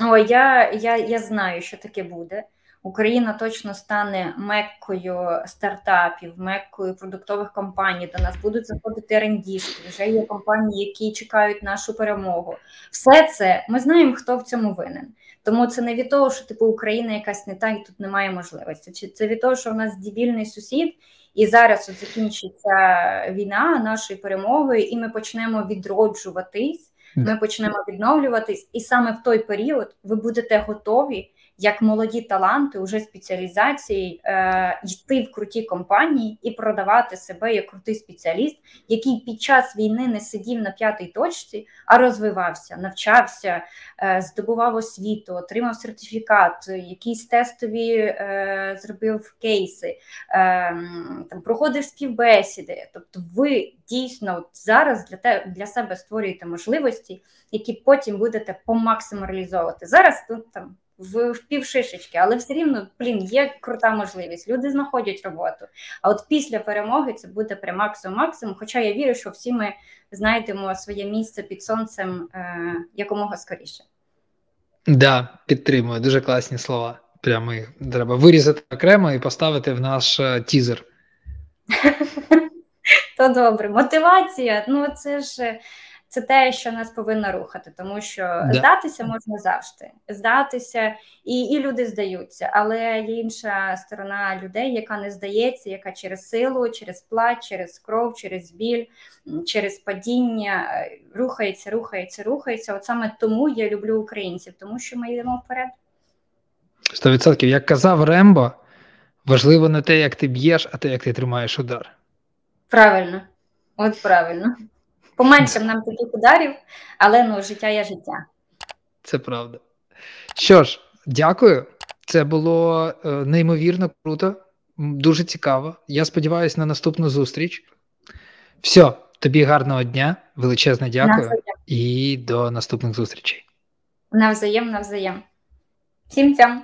S1: О, я, я, я знаю, що таке буде. Україна точно стане меккою стартапів, меккою продуктових компаній. До нас будуть заходити рендішки, вже є компанії, які чекають нашу перемогу. Все це ми знаємо, хто в цьому винен. Тому це не від того, що типу Україна якась не та і тут немає можливості. Чи це від того, що в нас дебільний сусід, і зараз от закінчиться війна нашої перемоги, і ми почнемо відроджуватись. Ми почнемо відновлюватись, і саме в той період ви будете готові як молоді таланти, уже спеціалізації, е, йти в круті компанії і продавати себе як крутий спеціаліст, який під час війни не сидів на п'ятій точці, а розвивався, навчався, е, здобував освіту, отримав сертифікат, якісь тестові е, зробив кейси, е, там проходив співбесіди. Тобто, ви дійсно зараз для те для себе створюєте можливості, які потім будете по максимуму реалізовувати. Зараз тут там в, в півшишечки, але все рівно блін, є крута можливість. Люди знаходять роботу. А от після перемоги це буде прям максимум максимум. Хоча я вірю, що всі ми знайдемо своє місце під сонцем е, якомога скоріше.
S2: Да, підтримую дуже класні слова. Прямо їх треба вирізати окремо і поставити в наш е, тізер. (laughs)
S1: То добре, мотивація. Ну це ж це те, що нас повинно рухати, тому що да. здатися можна завжди. Здатися, і і люди здаються, але є інша сторона людей, яка не здається, яка через силу, через плач, через кров, через біль, через падіння е, рухається, рухається, рухається. От саме тому я люблю українців, тому що ми йдемо вперед.
S2: Сто відсотків, як казав Рембо, важливо не те, як ти б'єш, а те, як ти тримаєш удар.
S1: Правильно, от правильно. Поменше нам таких ударів, але ну, життя є життя.
S2: Це правда. Що ж, дякую. Це було е, неймовірно круто, дуже цікаво. Я сподіваюся на наступну зустріч. Все, тобі гарного дня, величезне дякую
S1: Навзаєм.
S2: і до наступних зустрічей.
S1: Навзаєм, навзаєм. Всім цям.